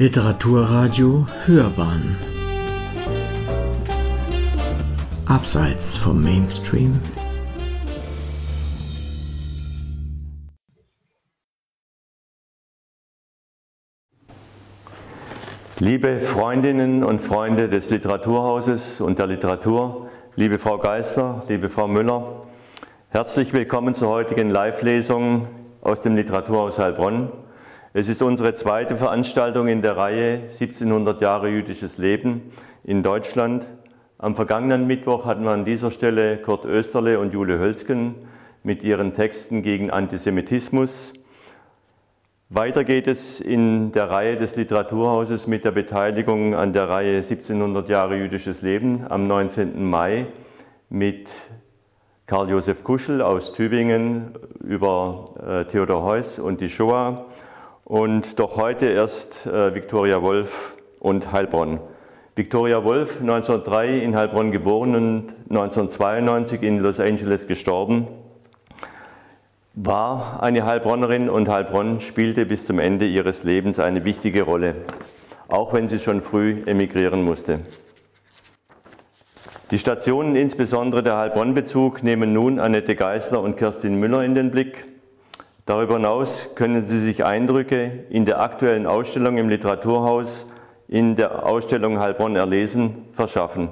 Literaturradio Hörbahn Abseits vom Mainstream Liebe Freundinnen und Freunde des Literaturhauses und der Literatur, liebe Frau Geisler, liebe Frau Müller, herzlich willkommen zur heutigen Live-Lesung aus dem Literaturhaus Heilbronn. Es ist unsere zweite Veranstaltung in der Reihe 1700 Jahre jüdisches Leben in Deutschland. Am vergangenen Mittwoch hatten wir an dieser Stelle Kurt Österle und Jule Hölzgen mit ihren Texten gegen Antisemitismus. Weiter geht es in der Reihe des Literaturhauses mit der Beteiligung an der Reihe 1700 Jahre jüdisches Leben am 19. Mai mit Karl Josef Kuschel aus Tübingen über äh, Theodor Heuss und die Shoah und doch heute erst äh, Viktoria Wolf und Heilbronn. Viktoria Wolf, 1903 in Heilbronn geboren und 1992 in Los Angeles gestorben, war eine Heilbronnerin und Heilbronn spielte bis zum Ende ihres Lebens eine wichtige Rolle, auch wenn sie schon früh emigrieren musste. Die Stationen, insbesondere der Heilbronn-Bezug, nehmen nun Annette Geisler und Kerstin Müller in den Blick. Darüber hinaus können Sie sich Eindrücke in der aktuellen Ausstellung im Literaturhaus in der Ausstellung Heilbronn erlesen verschaffen.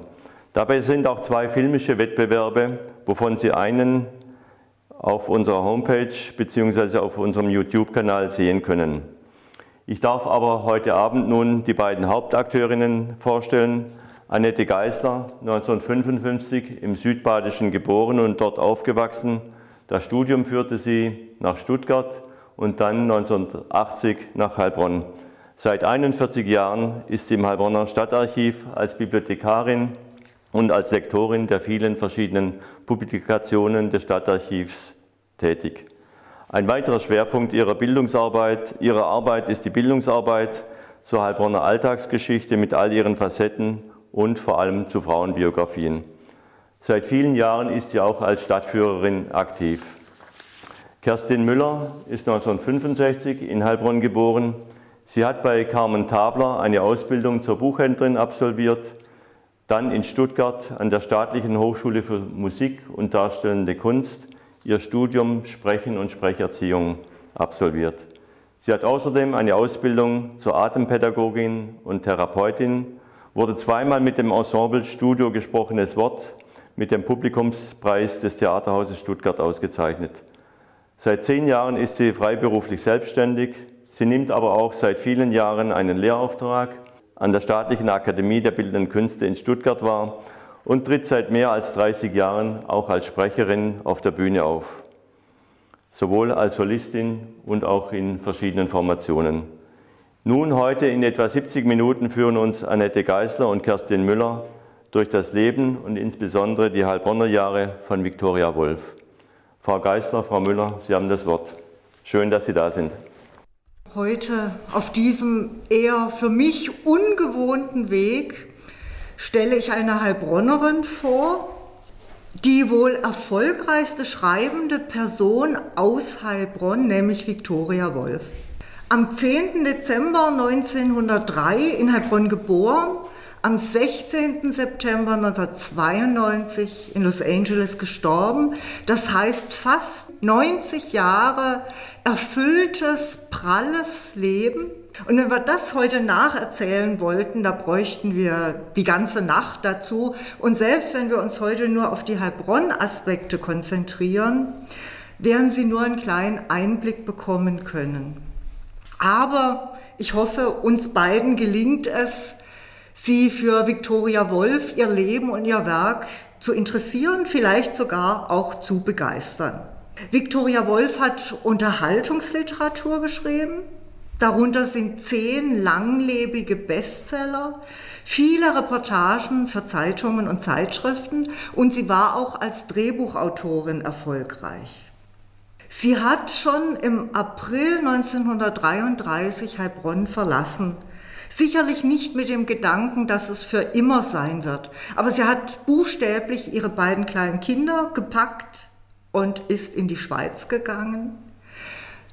Dabei sind auch zwei filmische Wettbewerbe, wovon Sie einen auf unserer Homepage bzw. auf unserem YouTube-Kanal sehen können. Ich darf aber heute Abend nun die beiden Hauptakteurinnen vorstellen. Annette Geisler, 1955 im Südbadischen geboren und dort aufgewachsen, das Studium führte sie nach Stuttgart und dann 1980 nach Heilbronn. Seit 41 Jahren ist sie im Heilbronner Stadtarchiv als Bibliothekarin und als Lektorin der vielen verschiedenen Publikationen des Stadtarchivs tätig. Ein weiterer Schwerpunkt ihrer Bildungsarbeit, ihrer Arbeit ist die Bildungsarbeit zur Heilbronner Alltagsgeschichte mit all ihren Facetten und vor allem zu Frauenbiografien. Seit vielen Jahren ist sie auch als Stadtführerin aktiv. Kerstin Müller ist 1965 in Heilbronn geboren. Sie hat bei Carmen Tabler eine Ausbildung zur Buchhändlerin absolviert, dann in Stuttgart an der Staatlichen Hochschule für Musik und Darstellende Kunst ihr Studium Sprechen und Sprecherziehung absolviert. Sie hat außerdem eine Ausbildung zur Atempädagogin und Therapeutin, wurde zweimal mit dem Ensemble Studio Gesprochenes Wort mit dem Publikumspreis des Theaterhauses Stuttgart ausgezeichnet. Seit zehn Jahren ist sie freiberuflich selbstständig. Sie nimmt aber auch seit vielen Jahren einen Lehrauftrag an der Staatlichen Akademie der Bildenden Künste in Stuttgart wahr und tritt seit mehr als 30 Jahren auch als Sprecherin auf der Bühne auf, sowohl als Solistin und auch in verschiedenen Formationen. Nun heute in etwa 70 Minuten führen uns Annette Geisler und Kerstin Müller durch das Leben und insbesondere die Heilbronner Jahre von Viktoria Wolf. Frau Geisler, Frau Müller, Sie haben das Wort. Schön, dass Sie da sind. Heute auf diesem eher für mich ungewohnten Weg stelle ich eine Heilbronnerin vor, die wohl erfolgreichste schreibende Person aus Heilbronn, nämlich Viktoria Wolf. Am 10. Dezember 1903 in Heilbronn geboren, am 16. September 1992 in Los Angeles gestorben. Das heißt fast 90 Jahre erfülltes, pralles Leben. Und wenn wir das heute nacherzählen wollten, da bräuchten wir die ganze Nacht dazu. Und selbst wenn wir uns heute nur auf die Heilbronn-Aspekte konzentrieren, werden Sie nur einen kleinen Einblick bekommen können. Aber ich hoffe, uns beiden gelingt es, Sie für Viktoria Wolf, ihr Leben und ihr Werk zu interessieren, vielleicht sogar auch zu begeistern. Viktoria Wolf hat Unterhaltungsliteratur geschrieben. Darunter sind zehn langlebige Bestseller, viele Reportagen für Zeitungen und Zeitschriften und sie war auch als Drehbuchautorin erfolgreich. Sie hat schon im April 1933 Heilbronn verlassen Sicherlich nicht mit dem Gedanken, dass es für immer sein wird. Aber sie hat buchstäblich ihre beiden kleinen Kinder gepackt und ist in die Schweiz gegangen.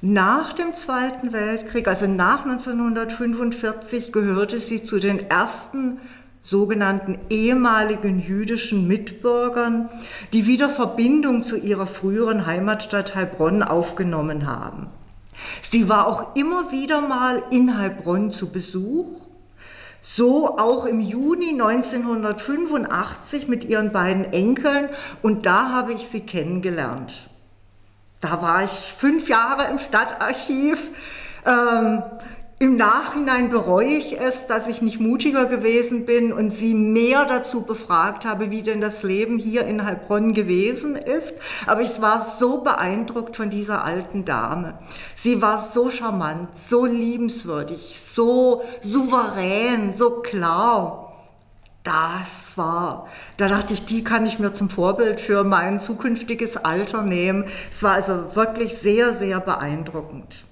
Nach dem Zweiten Weltkrieg, also nach 1945, gehörte sie zu den ersten sogenannten ehemaligen jüdischen Mitbürgern, die wieder Verbindung zu ihrer früheren Heimatstadt Heilbronn aufgenommen haben. Sie war auch immer wieder mal in Heilbronn zu Besuch, so auch im Juni 1985 mit ihren beiden Enkeln und da habe ich sie kennengelernt. Da war ich fünf Jahre im Stadtarchiv. Ähm, im Nachhinein bereue ich es, dass ich nicht mutiger gewesen bin und sie mehr dazu befragt habe, wie denn das Leben hier in Heilbronn gewesen ist. Aber ich war so beeindruckt von dieser alten Dame. Sie war so charmant, so liebenswürdig, so souverän, so klar. Das war, da dachte ich, die kann ich mir zum Vorbild für mein zukünftiges Alter nehmen. Es war also wirklich sehr, sehr beeindruckend.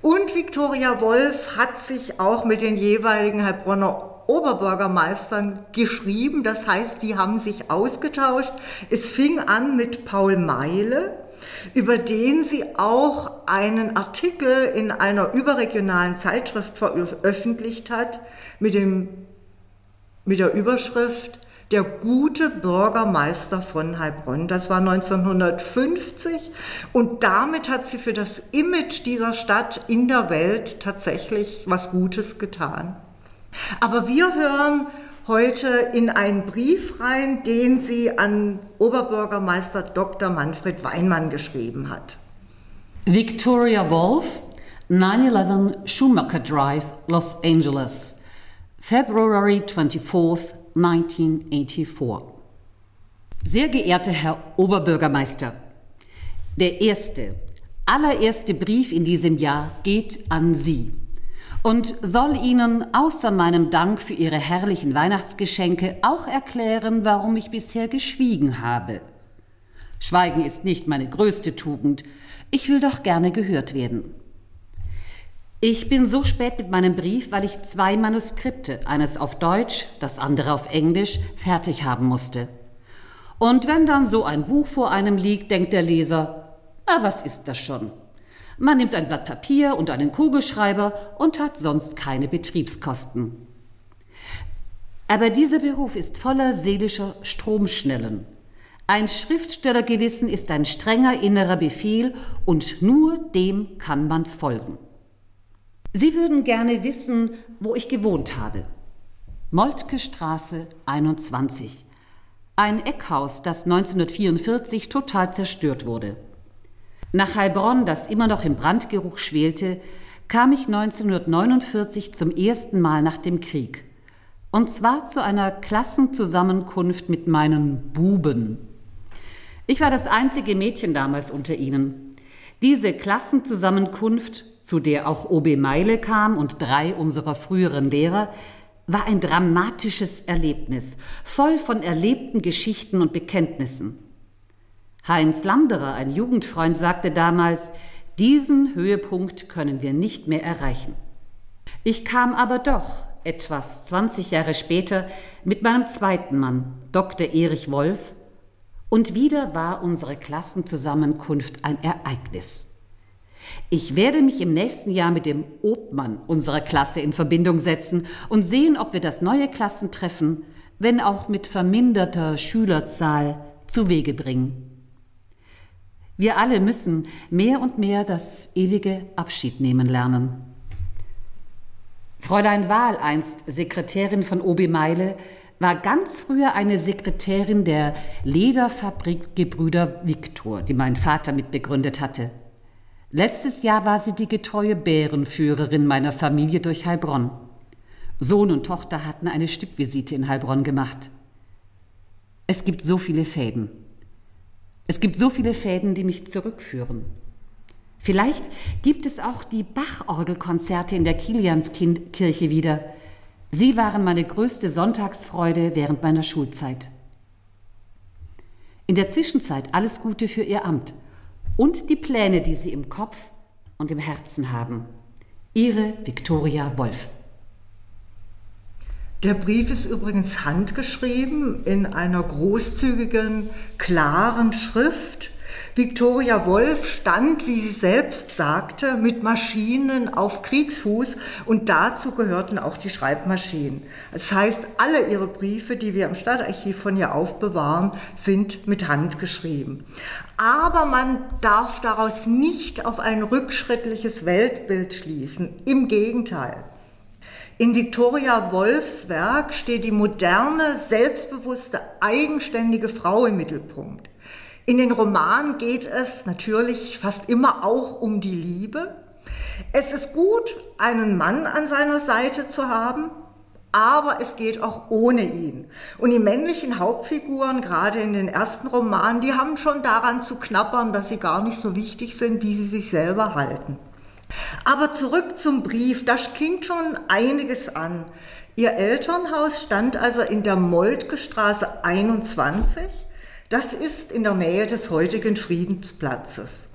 Und Viktoria Wolf hat sich auch mit den jeweiligen Heilbronner Oberbürgermeistern geschrieben. Das heißt, die haben sich ausgetauscht. Es fing an mit Paul Meile, über den sie auch einen Artikel in einer überregionalen Zeitschrift veröffentlicht hat mit, dem, mit der Überschrift der gute Bürgermeister von Heilbronn. Das war 1950 und damit hat sie für das Image dieser Stadt in der Welt tatsächlich was Gutes getan. Aber wir hören heute in einen Brief rein, den sie an Oberbürgermeister Dr. Manfred Weinmann geschrieben hat. Victoria Wolf, 911 Schumacher Drive, Los Angeles, February 24th, 1984. Sehr geehrter Herr Oberbürgermeister, der erste, allererste Brief in diesem Jahr geht an Sie und soll Ihnen außer meinem Dank für Ihre herrlichen Weihnachtsgeschenke auch erklären, warum ich bisher geschwiegen habe. Schweigen ist nicht meine größte Tugend, ich will doch gerne gehört werden. Ich bin so spät mit meinem Brief, weil ich zwei Manuskripte, eines auf Deutsch, das andere auf Englisch, fertig haben musste. Und wenn dann so ein Buch vor einem liegt, denkt der Leser, na, was ist das schon? Man nimmt ein Blatt Papier und einen Kugelschreiber und hat sonst keine Betriebskosten. Aber dieser Beruf ist voller seelischer Stromschnellen. Ein Schriftstellergewissen ist ein strenger innerer Befehl und nur dem kann man folgen. Sie würden gerne wissen, wo ich gewohnt habe. Moltke Straße 21. Ein Eckhaus, das 1944 total zerstört wurde. Nach Heilbronn, das immer noch im Brandgeruch schwelte, kam ich 1949 zum ersten Mal nach dem Krieg. Und zwar zu einer Klassenzusammenkunft mit meinen Buben. Ich war das einzige Mädchen damals unter ihnen. Diese Klassenzusammenkunft zu der auch OB Meile kam und drei unserer früheren Lehrer, war ein dramatisches Erlebnis, voll von erlebten Geschichten und Bekenntnissen. Heinz Landerer, ein Jugendfreund, sagte damals, diesen Höhepunkt können wir nicht mehr erreichen. Ich kam aber doch, etwas 20 Jahre später, mit meinem zweiten Mann, Dr. Erich Wolf, und wieder war unsere Klassenzusammenkunft ein Ereignis. Ich werde mich im nächsten Jahr mit dem Obmann unserer Klasse in Verbindung setzen und sehen, ob wir das neue Klassentreffen, wenn auch mit verminderter Schülerzahl, zu Wege bringen. Wir alle müssen mehr und mehr das ewige Abschied nehmen lernen. Fräulein Wahl, einst Sekretärin von OB Meile, war ganz früher eine Sekretärin der Lederfabrik Gebrüder Viktor, die mein Vater mitbegründet hatte. Letztes Jahr war sie die getreue Bärenführerin meiner Familie durch Heilbronn. Sohn und Tochter hatten eine Stippvisite in Heilbronn gemacht. Es gibt so viele Fäden. Es gibt so viele Fäden, die mich zurückführen. Vielleicht gibt es auch die Bach-Orgelkonzerte in der Kilianskirche wieder. Sie waren meine größte Sonntagsfreude während meiner Schulzeit. In der Zwischenzeit alles Gute für Ihr Amt und die Pläne, die Sie im Kopf und im Herzen haben. Ihre Viktoria Wolf. Der Brief ist übrigens handgeschrieben in einer großzügigen, klaren Schrift. Victoria Wolf stand, wie sie selbst sagte, mit Maschinen auf Kriegsfuß und dazu gehörten auch die Schreibmaschinen. Das heißt, alle ihre Briefe, die wir im Stadtarchiv von ihr aufbewahren, sind mit Hand geschrieben. Aber man darf daraus nicht auf ein rückschrittliches Weltbild schließen. Im Gegenteil. In Victoria Wolfs Werk steht die moderne, selbstbewusste, eigenständige Frau im Mittelpunkt. In den Romanen geht es natürlich fast immer auch um die Liebe. Es ist gut, einen Mann an seiner Seite zu haben, aber es geht auch ohne ihn. Und die männlichen Hauptfiguren, gerade in den ersten Romanen, die haben schon daran zu knappern, dass sie gar nicht so wichtig sind, wie sie sich selber halten. Aber zurück zum Brief, da klingt schon einiges an. Ihr Elternhaus stand also in der Moltke Straße 21 das ist in der Nähe des heutigen Friedensplatzes.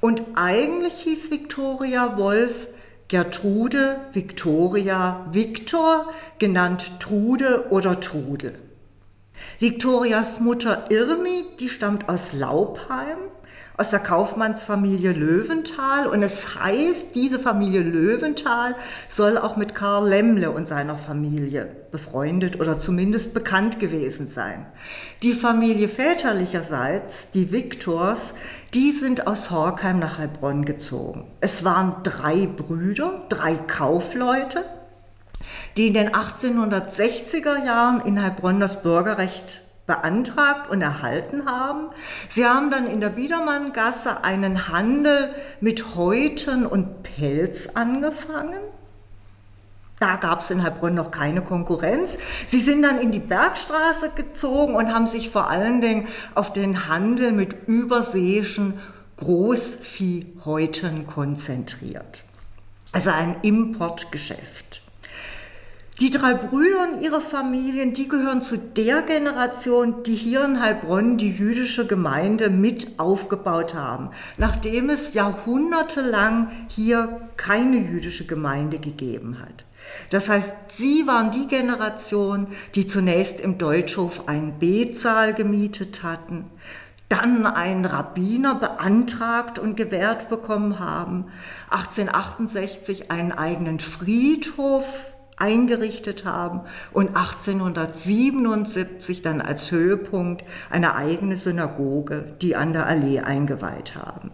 Und eigentlich hieß Victoria Wolf Gertrude Victoria Victor, genannt Trude oder Trudel. Victorias Mutter Irmi, die stammt aus Laubheim aus der Kaufmannsfamilie Löwenthal und es heißt, diese Familie Löwenthal soll auch mit Karl Lemmle und seiner Familie befreundet oder zumindest bekannt gewesen sein. Die Familie väterlicherseits, die Viktors, die sind aus Horkheim nach Heilbronn gezogen. Es waren drei Brüder, drei Kaufleute, die in den 1860er Jahren in Heilbronn das Bürgerrecht beantragt und erhalten haben. Sie haben dann in der Biedermanngasse einen Handel mit Häuten und Pelz angefangen. Da gab es in Heilbronn noch keine Konkurrenz. Sie sind dann in die Bergstraße gezogen und haben sich vor allen Dingen auf den Handel mit überseeischen Großviehhäuten konzentriert. Also ein Importgeschäft. Die drei Brüder und ihre Familien, die gehören zu der Generation, die hier in Heilbronn die jüdische Gemeinde mit aufgebaut haben, nachdem es jahrhundertelang hier keine jüdische Gemeinde gegeben hat. Das heißt, sie waren die Generation, die zunächst im Deutschhof einen B-Saal gemietet hatten, dann einen Rabbiner beantragt und gewährt bekommen haben, 1868 einen eigenen Friedhof eingerichtet haben und 1877 dann als Höhepunkt eine eigene Synagoge, die an der Allee eingeweiht haben.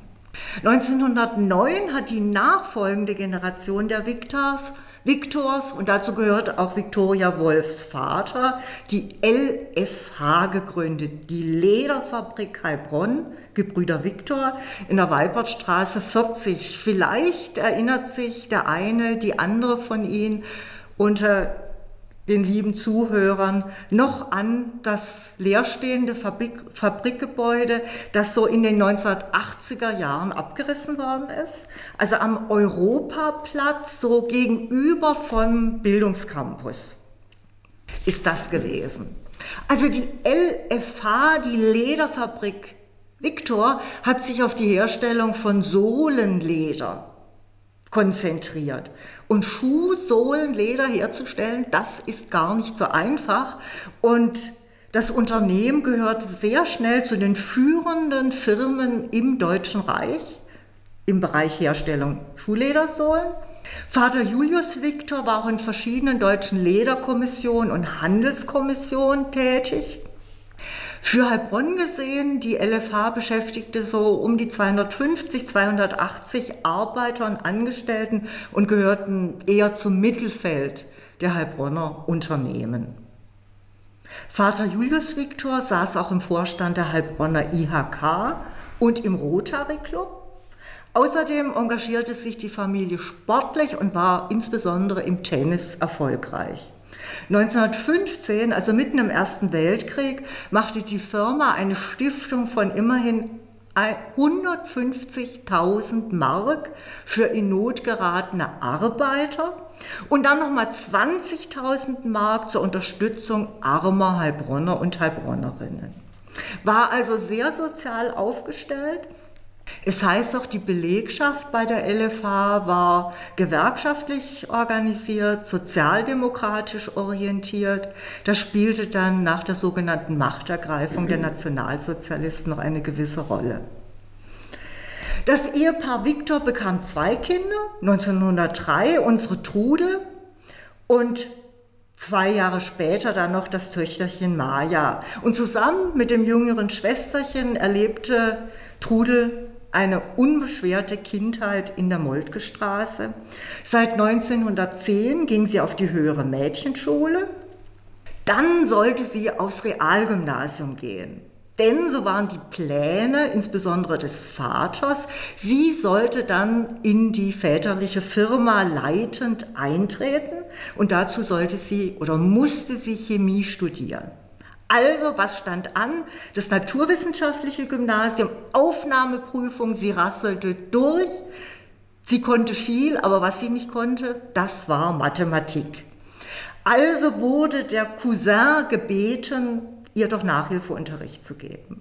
1909 hat die nachfolgende Generation der Victors, Victors und dazu gehört auch Victoria Wolfs Vater, die LFH gegründet, die Lederfabrik Heilbronn, Gebrüder Victor, in der Weibertstraße 40. Vielleicht erinnert sich der eine, die andere von Ihnen unter den lieben Zuhörern noch an das leerstehende Fabrik, Fabrikgebäude, das so in den 1980er Jahren abgerissen worden ist. Also am Europaplatz, so gegenüber vom Bildungscampus ist das gewesen. Also die LFH, die Lederfabrik Victor, hat sich auf die Herstellung von Sohlenleder konzentriert. Und Schuhsohlenleder herzustellen, das ist gar nicht so einfach. Und das Unternehmen gehörte sehr schnell zu den führenden Firmen im Deutschen Reich im Bereich Herstellung Schuhledersohlen. Vater Julius Victor war auch in verschiedenen deutschen Lederkommissionen und Handelskommissionen tätig. Für Heilbronn gesehen, die LFH beschäftigte so um die 250, 280 Arbeiter und Angestellten und gehörten eher zum Mittelfeld der Heilbronner Unternehmen. Vater Julius Viktor saß auch im Vorstand der Heilbronner IHK und im Rotary Club. Außerdem engagierte sich die Familie sportlich und war insbesondere im Tennis erfolgreich. 1915, also mitten im Ersten Weltkrieg, machte die Firma eine Stiftung von immerhin 150.000 Mark für in Not geratene Arbeiter und dann nochmal 20.000 Mark zur Unterstützung armer Heilbronner und Heilbronnerinnen. War also sehr sozial aufgestellt es heißt auch, die Belegschaft bei der LFH war gewerkschaftlich organisiert, sozialdemokratisch orientiert. Das spielte dann nach der sogenannten Machtergreifung der Nationalsozialisten noch eine gewisse Rolle. Das Ehepaar Viktor bekam zwei Kinder, 1903 unsere Trude und zwei Jahre später dann noch das Töchterchen Maja. Und zusammen mit dem jüngeren Schwesterchen erlebte Trudel eine unbeschwerte Kindheit in der Moltke Straße. Seit 1910 ging sie auf die höhere Mädchenschule. Dann sollte sie aufs Realgymnasium gehen. Denn so waren die Pläne, insbesondere des Vaters, sie sollte dann in die väterliche Firma leitend eintreten und dazu sollte sie oder musste sie Chemie studieren. Also, was stand an? Das naturwissenschaftliche Gymnasium, Aufnahmeprüfung, sie rasselte durch. Sie konnte viel, aber was sie nicht konnte, das war Mathematik. Also wurde der Cousin gebeten, ihr doch Nachhilfeunterricht zu geben.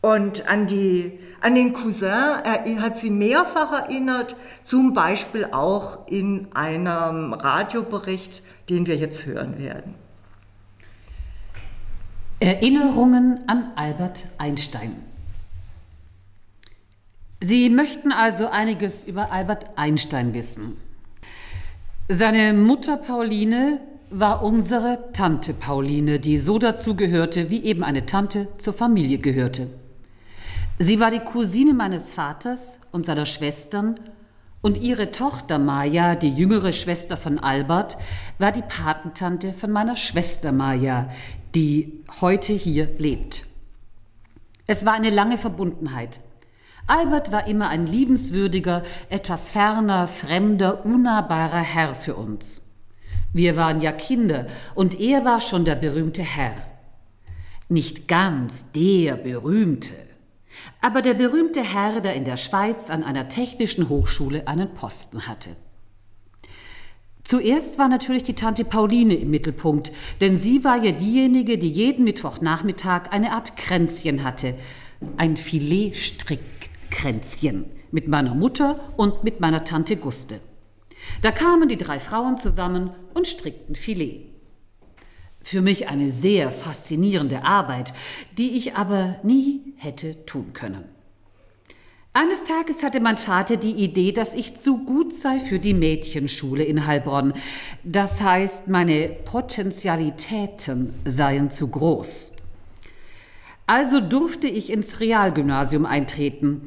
Und an, die, an den Cousin hat sie mehrfach erinnert, zum Beispiel auch in einem Radiobericht, den wir jetzt hören werden. Erinnerungen an Albert Einstein. Sie möchten also einiges über Albert Einstein wissen. Seine Mutter Pauline war unsere Tante Pauline, die so dazu gehörte, wie eben eine Tante zur Familie gehörte. Sie war die Cousine meines Vaters und seiner Schwestern und ihre Tochter Maja, die jüngere Schwester von Albert, war die Patentante von meiner Schwester Maja, die heute hier lebt. Es war eine lange Verbundenheit. Albert war immer ein liebenswürdiger, etwas ferner, fremder, unnahbarer Herr für uns. Wir waren ja Kinder und er war schon der berühmte Herr. Nicht ganz der berühmte, aber der berühmte Herr, der in der Schweiz an einer technischen Hochschule einen Posten hatte. Zuerst war natürlich die Tante Pauline im Mittelpunkt, denn sie war ja diejenige, die jeden Mittwochnachmittag eine Art Kränzchen hatte, ein Filetstrickkränzchen mit meiner Mutter und mit meiner Tante Guste. Da kamen die drei Frauen zusammen und strickten Filet. Für mich eine sehr faszinierende Arbeit, die ich aber nie hätte tun können. Eines Tages hatte mein Vater die Idee, dass ich zu gut sei für die Mädchenschule in Heilbronn. Das heißt, meine Potentialitäten seien zu groß. Also durfte ich ins Realgymnasium eintreten.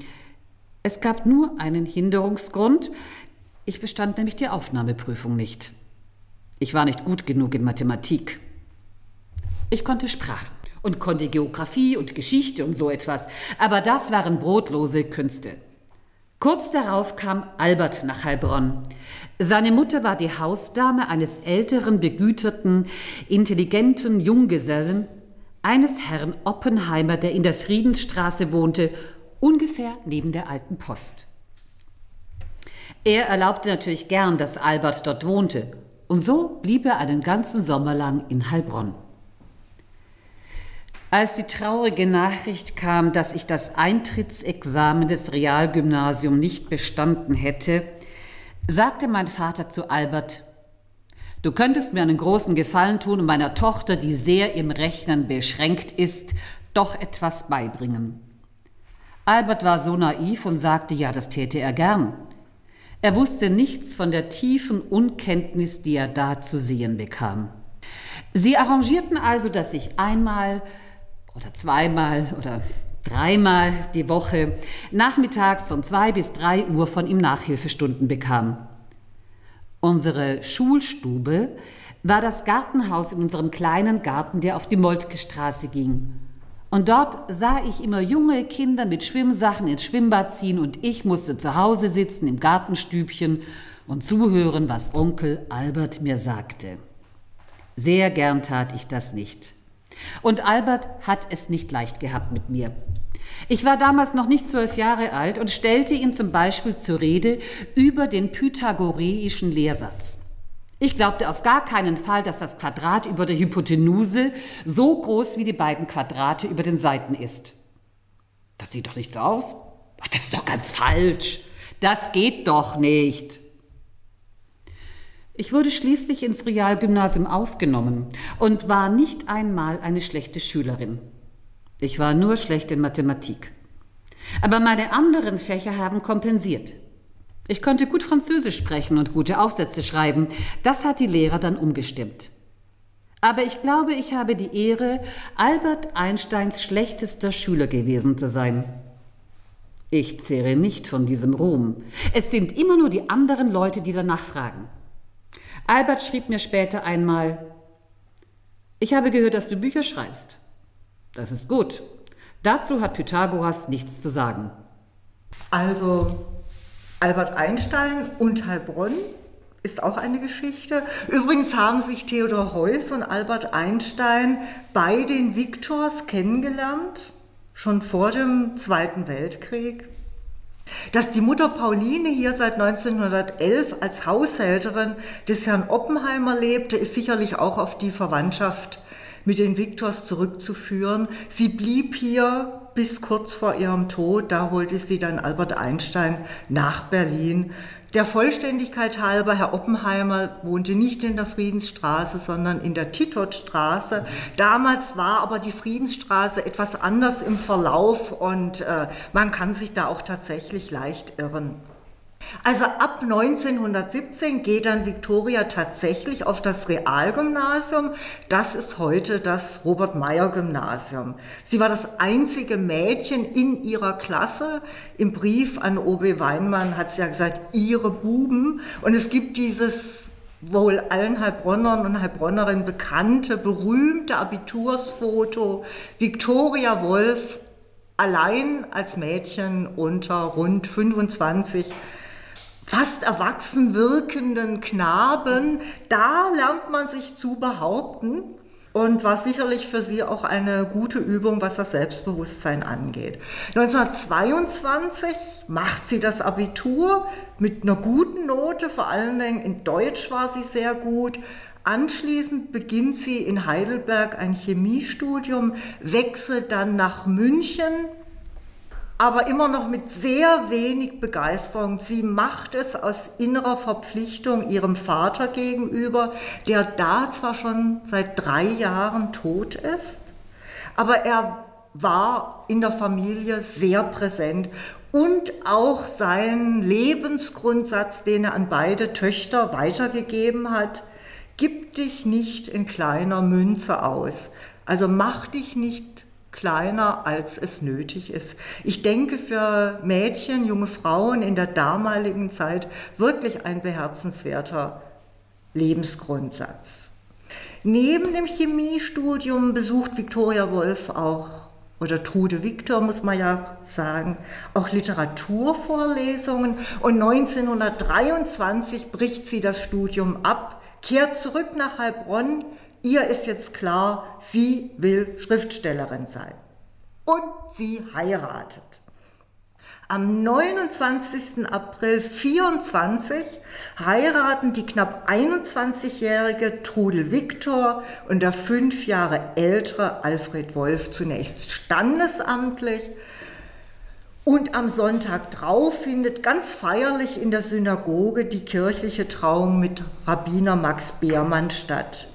Es gab nur einen Hinderungsgrund, ich bestand nämlich die Aufnahmeprüfung nicht. Ich war nicht gut genug in Mathematik. Ich konnte Sprachen und konnte Geographie und Geschichte und so etwas, aber das waren brotlose Künste. Kurz darauf kam Albert nach Heilbronn. Seine Mutter war die Hausdame eines älteren, begüterten, intelligenten Junggesellen, eines Herrn Oppenheimer, der in der Friedensstraße wohnte, ungefähr neben der alten Post. Er erlaubte natürlich gern, dass Albert dort wohnte, und so blieb er einen ganzen Sommer lang in Heilbronn. Als die traurige Nachricht kam, dass ich das Eintrittsexamen des Realgymnasiums nicht bestanden hätte, sagte mein Vater zu Albert, Du könntest mir einen großen Gefallen tun und meiner Tochter, die sehr im Rechnen beschränkt ist, doch etwas beibringen. Albert war so naiv und sagte, ja, das täte er gern. Er wusste nichts von der tiefen Unkenntnis, die er da zu sehen bekam. Sie arrangierten also, dass ich einmal oder zweimal oder dreimal die Woche nachmittags von zwei bis drei Uhr von ihm Nachhilfestunden bekam. Unsere Schulstube war das Gartenhaus in unserem kleinen Garten, der auf die Moltke Straße ging. Und dort sah ich immer junge Kinder mit Schwimmsachen ins Schwimmbad ziehen und ich musste zu Hause sitzen im Gartenstübchen und zuhören, was Onkel Albert mir sagte. Sehr gern tat ich das nicht. Und Albert hat es nicht leicht gehabt mit mir. Ich war damals noch nicht zwölf Jahre alt und stellte ihn zum Beispiel zur Rede über den pythagoreischen Lehrsatz. Ich glaubte auf gar keinen Fall, dass das Quadrat über der Hypotenuse so groß wie die beiden Quadrate über den Seiten ist. Das sieht doch nicht so aus. Ach, das ist doch ganz falsch. Das geht doch nicht. Ich wurde schließlich ins Realgymnasium aufgenommen und war nicht einmal eine schlechte Schülerin. Ich war nur schlecht in Mathematik. Aber meine anderen Fächer haben kompensiert. Ich konnte gut Französisch sprechen und gute Aufsätze schreiben. Das hat die Lehrer dann umgestimmt. Aber ich glaube, ich habe die Ehre, Albert Einsteins schlechtester Schüler gewesen zu sein. Ich zehre nicht von diesem Ruhm. Es sind immer nur die anderen Leute, die danach fragen. Albert schrieb mir später einmal, ich habe gehört, dass du Bücher schreibst. Das ist gut. Dazu hat Pythagoras nichts zu sagen. Also Albert Einstein und Heilbronn ist auch eine Geschichte. Übrigens haben sich Theodor Heuss und Albert Einstein bei den Victors kennengelernt, schon vor dem Zweiten Weltkrieg. Dass die Mutter Pauline hier seit 1911 als Haushälterin des Herrn Oppenheimer lebte, ist sicherlich auch auf die Verwandtschaft mit den Victors zurückzuführen. Sie blieb hier bis kurz vor ihrem Tod. Da holte sie dann Albert Einstein nach Berlin. Der Vollständigkeit halber, Herr Oppenheimer wohnte nicht in der Friedensstraße, sondern in der Titotstraße. Damals war aber die Friedensstraße etwas anders im Verlauf und äh, man kann sich da auch tatsächlich leicht irren. Also ab 1917 geht dann Victoria tatsächlich auf das Realgymnasium. Das ist heute das Robert-Meyer-Gymnasium. Sie war das einzige Mädchen in ihrer Klasse. Im Brief an O.B. Weinmann hat sie ja gesagt, ihre Buben. Und es gibt dieses wohl allen Heilbronnern und Heilbronnerinnen bekannte, berühmte Abitursfoto. Victoria Wolf allein als Mädchen unter rund 25 fast erwachsen wirkenden Knaben, da lernt man sich zu behaupten und war sicherlich für sie auch eine gute Übung, was das Selbstbewusstsein angeht. 1922 macht sie das Abitur mit einer guten Note, vor allen Dingen in Deutsch war sie sehr gut. Anschließend beginnt sie in Heidelberg ein Chemiestudium, wechselt dann nach München aber immer noch mit sehr wenig Begeisterung. Sie macht es aus innerer Verpflichtung ihrem Vater gegenüber, der da zwar schon seit drei Jahren tot ist, aber er war in der Familie sehr präsent und auch sein Lebensgrundsatz, den er an beide Töchter weitergegeben hat, gib dich nicht in kleiner Münze aus. Also mach dich nicht kleiner, als es nötig ist. Ich denke für Mädchen, junge Frauen in der damaligen Zeit wirklich ein beherzenswerter Lebensgrundsatz. Neben dem Chemiestudium besucht Viktoria Wolf auch, oder Trude Victor muss man ja sagen, auch Literaturvorlesungen und 1923 bricht sie das Studium ab, kehrt zurück nach Heilbronn, Ihr ist jetzt klar, sie will Schriftstellerin sein. Und sie heiratet. Am 29. April 24 heiraten die knapp 21-jährige Trudel Viktor und der fünf Jahre ältere Alfred Wolf zunächst standesamtlich. Und am Sonntag drauf findet ganz feierlich in der Synagoge die kirchliche Trauung mit Rabbiner Max Beermann statt.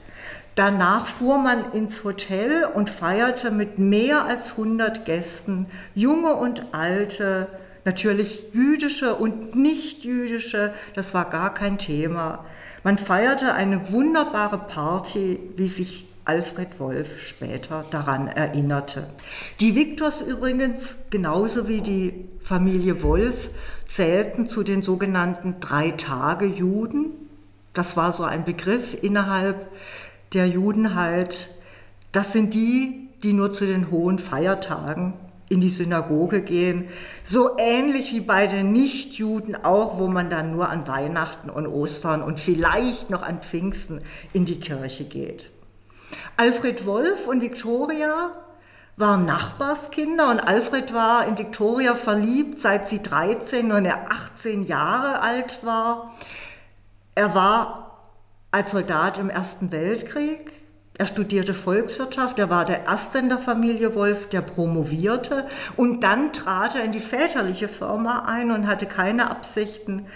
Danach fuhr man ins Hotel und feierte mit mehr als 100 Gästen, junge und alte, natürlich jüdische und nicht jüdische, das war gar kein Thema. Man feierte eine wunderbare Party, wie sich Alfred Wolf später daran erinnerte. Die Victors übrigens, genauso wie die Familie Wolf, zählten zu den sogenannten Drei-Tage-Juden. Das war so ein Begriff innerhalb der Juden halt, das sind die, die nur zu den hohen Feiertagen in die Synagoge gehen. So ähnlich wie bei den Nichtjuden auch, wo man dann nur an Weihnachten und Ostern und vielleicht noch an Pfingsten in die Kirche geht. Alfred Wolf und Victoria waren Nachbarskinder und Alfred war in Victoria verliebt, seit sie 13 und er 18 Jahre alt war. Er war als Soldat im Ersten Weltkrieg. Er studierte Volkswirtschaft, er war der erste in der Familie Wolf, der promovierte und dann trat er in die väterliche Firma ein und hatte keine Absichten,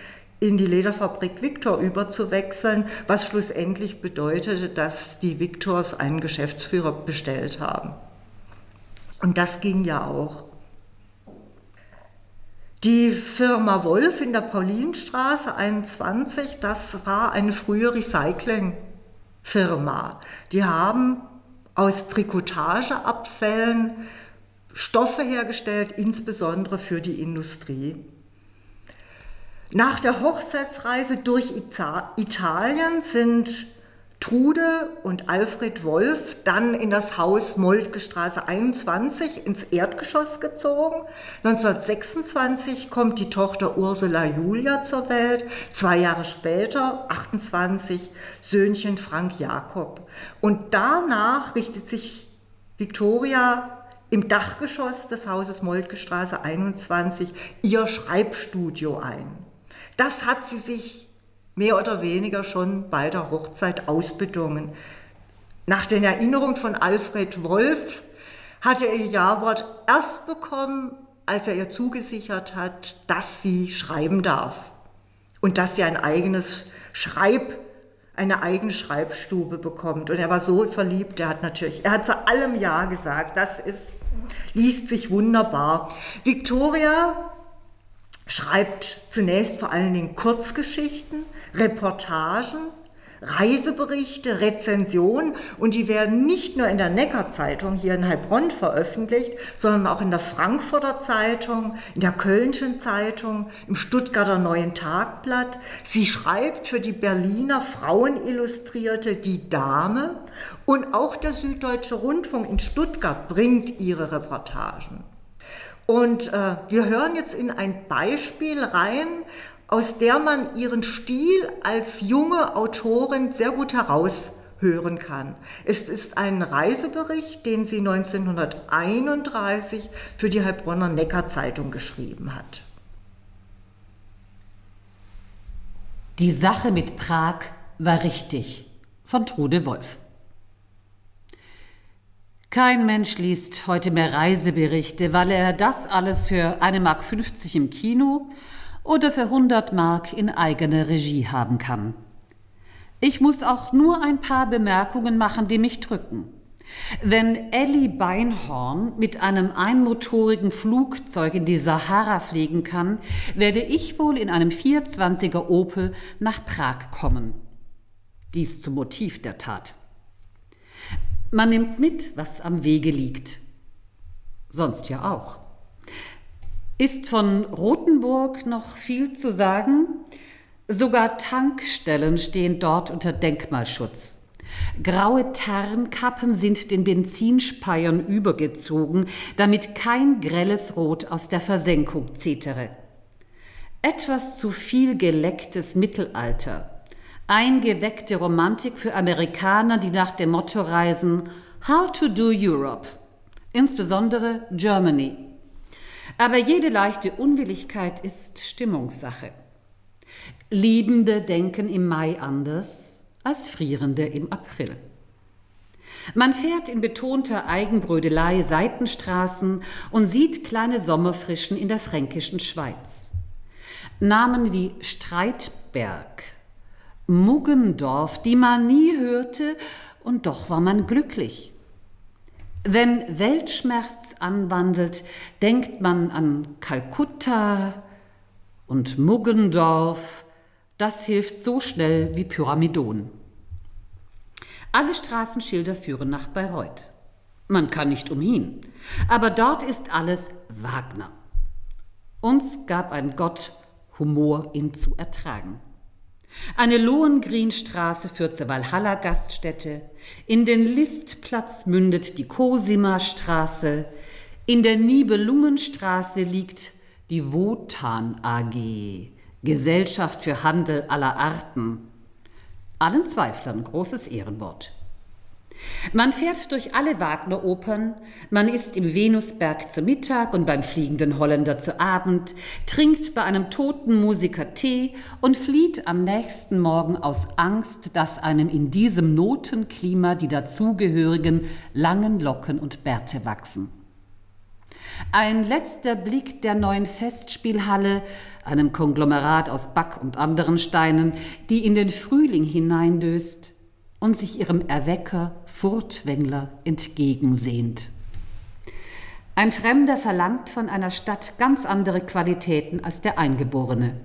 in die Lederfabrik Victor überzuwechseln, was schlussendlich bedeutete, dass die Victors einen Geschäftsführer bestellt haben. Und das ging ja auch. Die Firma Wolf in der Paulinstraße 21, das war eine frühe Recyclingfirma. Die haben aus Trikotageabfällen Stoffe hergestellt, insbesondere für die Industrie. Nach der Hochzeitsreise durch Italien sind Trude und Alfred Wolf dann in das Haus Moltke Straße 21 ins Erdgeschoss gezogen. 1926 kommt die Tochter Ursula Julia zur Welt. Zwei Jahre später, 28, Söhnchen Frank Jakob. Und danach richtet sich Victoria im Dachgeschoss des Hauses Moltke Straße 21 ihr Schreibstudio ein. Das hat sie sich mehr oder weniger schon bei der Hochzeit ausbedungen. Nach den Erinnerungen von Alfred Wolf hatte er ihr Jawort erst bekommen, als er ihr zugesichert hat, dass sie schreiben darf und dass sie ein eigenes Schreib, eine eigene Schreibstube bekommt. Und er war so verliebt, er hat natürlich, er hat zu allem Ja gesagt. Das ist, liest sich wunderbar. Victoria schreibt zunächst vor allen Dingen Kurzgeschichten, Reportagen, Reiseberichte, Rezensionen und die werden nicht nur in der Neckar-Zeitung hier in Heilbronn veröffentlicht, sondern auch in der Frankfurter Zeitung, in der Kölnischen Zeitung, im Stuttgarter Neuen Tagblatt. Sie schreibt für die Berliner Frauenillustrierte Die Dame und auch der Süddeutsche Rundfunk in Stuttgart bringt ihre Reportagen. Und äh, wir hören jetzt in ein Beispiel rein, aus der man ihren Stil als junge Autorin sehr gut heraushören kann. Es ist ein Reisebericht, den sie 1931 für die Heilbronner Neckar-Zeitung geschrieben hat. Die Sache mit Prag war richtig von Trude Wolf. Kein Mensch liest heute mehr Reiseberichte, weil er das alles für 1,50 Mark im Kino oder für 100 Mark in eigener Regie haben kann. Ich muss auch nur ein paar Bemerkungen machen, die mich drücken. Wenn Ellie Beinhorn mit einem einmotorigen Flugzeug in die Sahara fliegen kann, werde ich wohl in einem 420er Opel nach Prag kommen. Dies zum Motiv der Tat. Man nimmt mit, was am Wege liegt. Sonst ja auch. Ist von Rothenburg noch viel zu sagen? Sogar Tankstellen stehen dort unter Denkmalschutz. Graue Tarnkappen sind den Benzinspeiern übergezogen, damit kein grelles Rot aus der Versenkung zetere. Etwas zu viel gelecktes Mittelalter, eingeweckte Romantik für Amerikaner, die nach dem Motto reisen How to do Europe, insbesondere Germany. Aber jede leichte Unwilligkeit ist Stimmungssache. Liebende denken im Mai anders als Frierende im April. Man fährt in betonter Eigenbrödelei Seitenstraßen und sieht kleine Sommerfrischen in der fränkischen Schweiz. Namen wie Streitberg, Muggendorf, die man nie hörte, und doch war man glücklich. Wenn Weltschmerz anwandelt, denkt man an Kalkutta und Muggendorf. Das hilft so schnell wie Pyramidon. Alle Straßenschilder führen nach Bayreuth. Man kann nicht umhin. Aber dort ist alles Wagner. Uns gab ein Gott Humor, ihn zu ertragen. Eine Lohengrinstraße führt zur Walhalla-Gaststätte. In den Listplatz mündet die Cosima Straße. In der Nibelungenstraße liegt die Wotan AG, Gesellschaft für Handel aller Arten. Allen Zweiflern großes Ehrenwort. Man fährt durch alle Wagner-Opern, man isst im Venusberg zu Mittag und beim fliegenden Holländer zu Abend, trinkt bei einem toten Musiker Tee und flieht am nächsten Morgen aus Angst, dass einem in diesem Notenklima die dazugehörigen langen Locken und Bärte wachsen. Ein letzter Blick der neuen Festspielhalle, einem Konglomerat aus Back und anderen Steinen, die in den Frühling hineindöst und sich ihrem Erwecker Furtwängler entgegensehnt. Ein Fremder verlangt von einer Stadt ganz andere Qualitäten als der Eingeborene.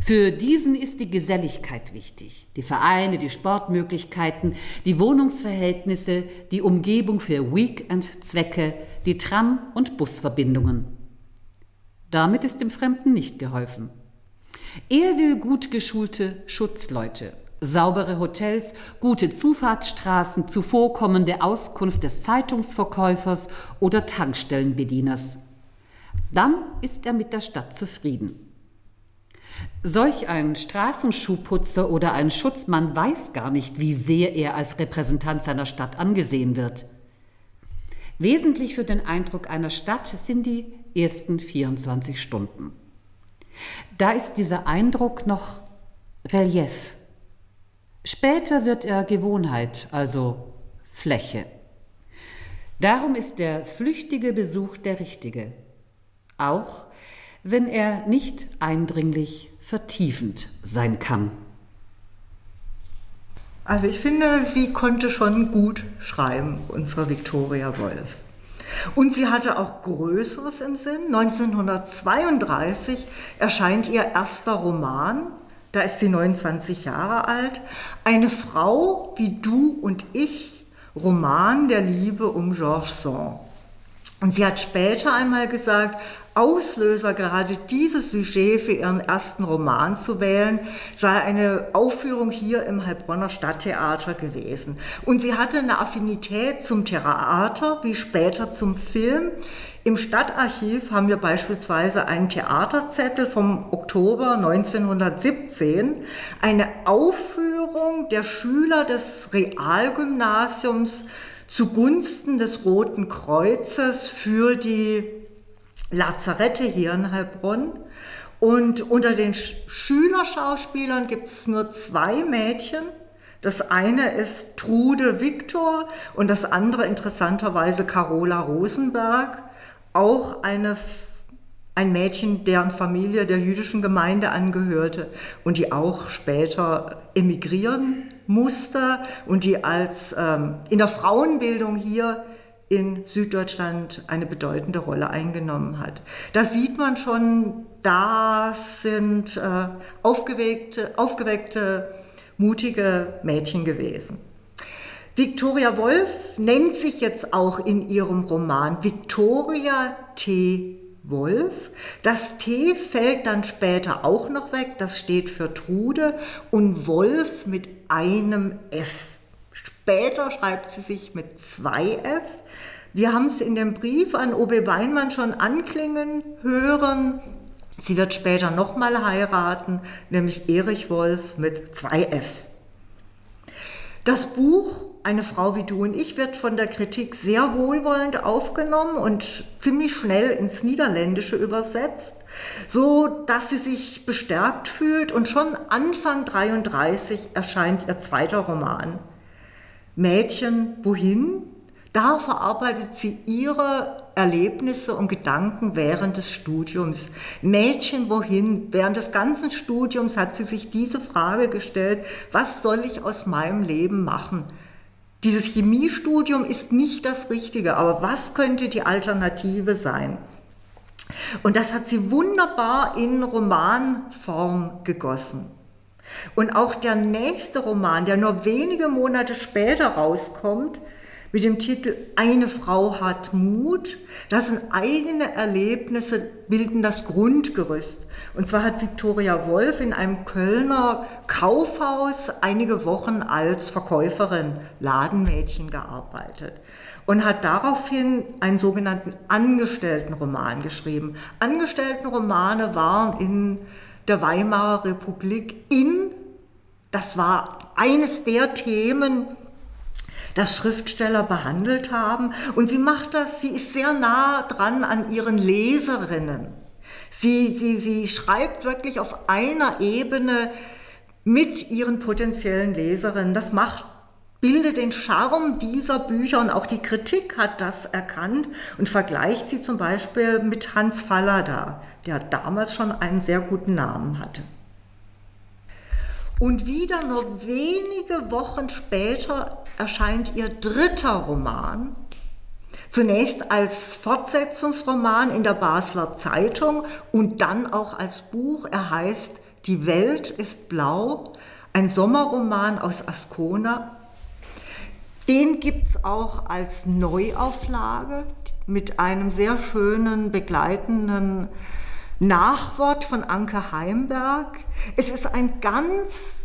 Für diesen ist die Geselligkeit wichtig, die Vereine, die Sportmöglichkeiten, die Wohnungsverhältnisse, die Umgebung für Weekend-Zwecke, die Tram- und Busverbindungen. Damit ist dem Fremden nicht geholfen. Er will gut geschulte Schutzleute, saubere Hotels, gute Zufahrtsstraßen, zuvorkommende Auskunft des Zeitungsverkäufers oder Tankstellenbedieners. Dann ist er mit der Stadt zufrieden. Solch ein Straßenschuhputzer oder ein Schutzmann weiß gar nicht, wie sehr er als Repräsentant seiner Stadt angesehen wird. Wesentlich für den Eindruck einer Stadt sind die ersten 24 Stunden. Da ist dieser Eindruck noch Relief. Später wird er Gewohnheit, also Fläche. Darum ist der flüchtige Besuch der richtige, auch wenn er nicht eindringlich vertiefend sein kann. Also ich finde, sie konnte schon gut schreiben, unsere Viktoria Wolf. Und sie hatte auch Größeres im Sinn. 1932 erscheint ihr erster Roman, da ist sie 29 Jahre alt, Eine Frau wie du und ich, Roman der Liebe um Georges Sand. Und sie hat später einmal gesagt, Auslöser, gerade dieses Sujet für ihren ersten Roman zu wählen, sei eine Aufführung hier im Heilbronner Stadttheater gewesen. Und sie hatte eine Affinität zum Theater, wie später zum Film. Im Stadtarchiv haben wir beispielsweise einen Theaterzettel vom Oktober 1917, eine Aufführung der Schüler des Realgymnasiums zugunsten des Roten Kreuzes für die Lazarette hier in Heilbronn. Und unter den Schülerschauspielern gibt es nur zwei Mädchen. Das eine ist Trude Viktor und das andere interessanterweise Carola Rosenberg, auch eine, ein Mädchen, deren Familie der jüdischen Gemeinde angehörte und die auch später emigrieren musste und die als ähm, in der Frauenbildung hier in Süddeutschland eine bedeutende Rolle eingenommen hat. Da sieht man schon, das sind äh, aufgeweckte, aufgeweckte, mutige Mädchen gewesen. Victoria Wolf nennt sich jetzt auch in ihrem Roman Victoria T. Wolf. Das T fällt dann später auch noch weg, das steht für Trude und Wolf mit einem F. Später schreibt sie sich mit zwei F. Wir haben es in dem Brief an OB Weinmann schon anklingen hören. Sie wird später nochmal heiraten, nämlich Erich Wolf mit zwei F. Das Buch Eine Frau wie du und ich wird von der Kritik sehr wohlwollend aufgenommen und ziemlich schnell ins Niederländische übersetzt, so dass sie sich bestärkt fühlt und schon Anfang 33 erscheint ihr zweiter Roman Mädchen, wohin? Da verarbeitet sie ihre Erlebnisse und Gedanken während des Studiums. Mädchen, wohin? Während des ganzen Studiums hat sie sich diese Frage gestellt, was soll ich aus meinem Leben machen? Dieses Chemiestudium ist nicht das Richtige, aber was könnte die Alternative sein? Und das hat sie wunderbar in Romanform gegossen. Und auch der nächste Roman, der nur wenige Monate später rauskommt, mit dem Titel Eine Frau hat Mut. Das sind eigene Erlebnisse, bilden das Grundgerüst. Und zwar hat Viktoria Wolf in einem Kölner Kaufhaus einige Wochen als Verkäuferin, Ladenmädchen gearbeitet und hat daraufhin einen sogenannten Angestelltenroman geschrieben. Angestelltenromane waren in der Weimarer Republik in, das war eines der Themen, das Schriftsteller behandelt haben. Und sie macht das, sie ist sehr nah dran an ihren Leserinnen. Sie, sie, sie schreibt wirklich auf einer Ebene mit ihren potenziellen Leserinnen. Das macht bildet den Charme dieser Bücher und auch die Kritik hat das erkannt und vergleicht sie zum Beispiel mit Hans Fallada, der damals schon einen sehr guten Namen hatte. Und wieder nur wenige Wochen später erscheint ihr dritter Roman, Zunächst als Fortsetzungsroman in der Basler Zeitung und dann auch als Buch. Er heißt Die Welt ist blau, ein Sommerroman aus Ascona. Den gibt es auch als Neuauflage mit einem sehr schönen begleitenden Nachwort von Anke Heimberg. Es ist ein ganz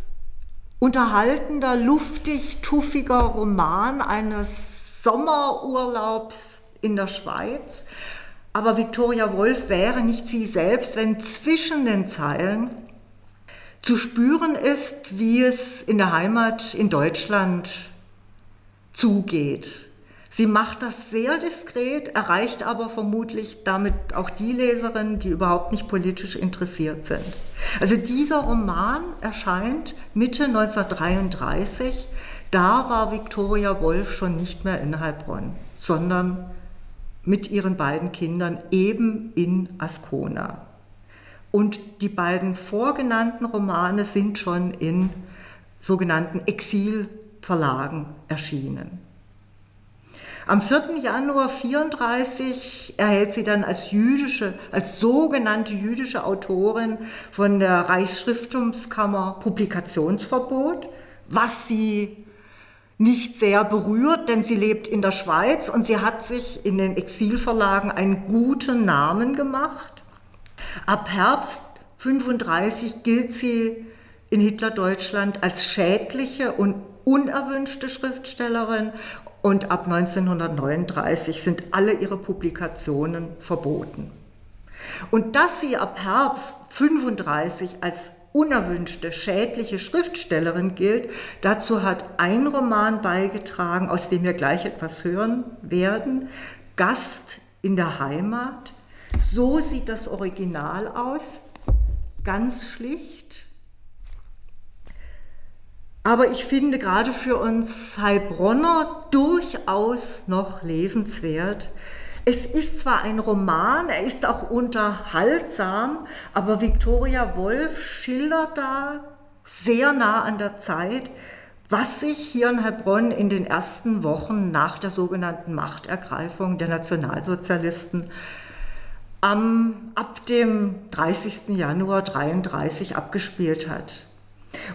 unterhaltender, luftig, tuffiger Roman eines Sommerurlaubs in der Schweiz. Aber Victoria Wolf wäre nicht sie selbst, wenn zwischen den Zeilen zu spüren ist, wie es in der Heimat in Deutschland zugeht. Sie macht das sehr diskret, erreicht aber vermutlich damit auch die Leserinnen, die überhaupt nicht politisch interessiert sind. Also dieser Roman erscheint Mitte 1933. Da war Viktoria Wolf schon nicht mehr in Heilbronn, sondern mit ihren beiden Kindern eben in Ascona. Und die beiden vorgenannten Romane sind schon in sogenannten Exilverlagen erschienen. Am 4. Januar 1934 erhält sie dann als jüdische, als sogenannte jüdische Autorin von der Reichsschrifttumskammer Publikationsverbot, was sie nicht sehr berührt, denn sie lebt in der Schweiz und sie hat sich in den Exilverlagen einen guten Namen gemacht. Ab Herbst 35 gilt sie in Hitlerdeutschland als schädliche und unerwünschte Schriftstellerin und ab 1939 sind alle ihre Publikationen verboten. Und dass sie ab Herbst 35 als unerwünschte, schädliche Schriftstellerin gilt, dazu hat ein Roman beigetragen, aus dem wir gleich etwas hören werden, Gast in der Heimat. So sieht das Original aus, ganz schlicht, aber ich finde gerade für uns Heilbronner durchaus noch lesenswert. Es ist zwar ein Roman, er ist auch unterhaltsam, aber Viktoria Wolf schildert da sehr nah an der Zeit, was sich hier in Heilbronn in den ersten Wochen nach der sogenannten Machtergreifung der Nationalsozialisten am, ab dem 30. Januar 1933 abgespielt hat.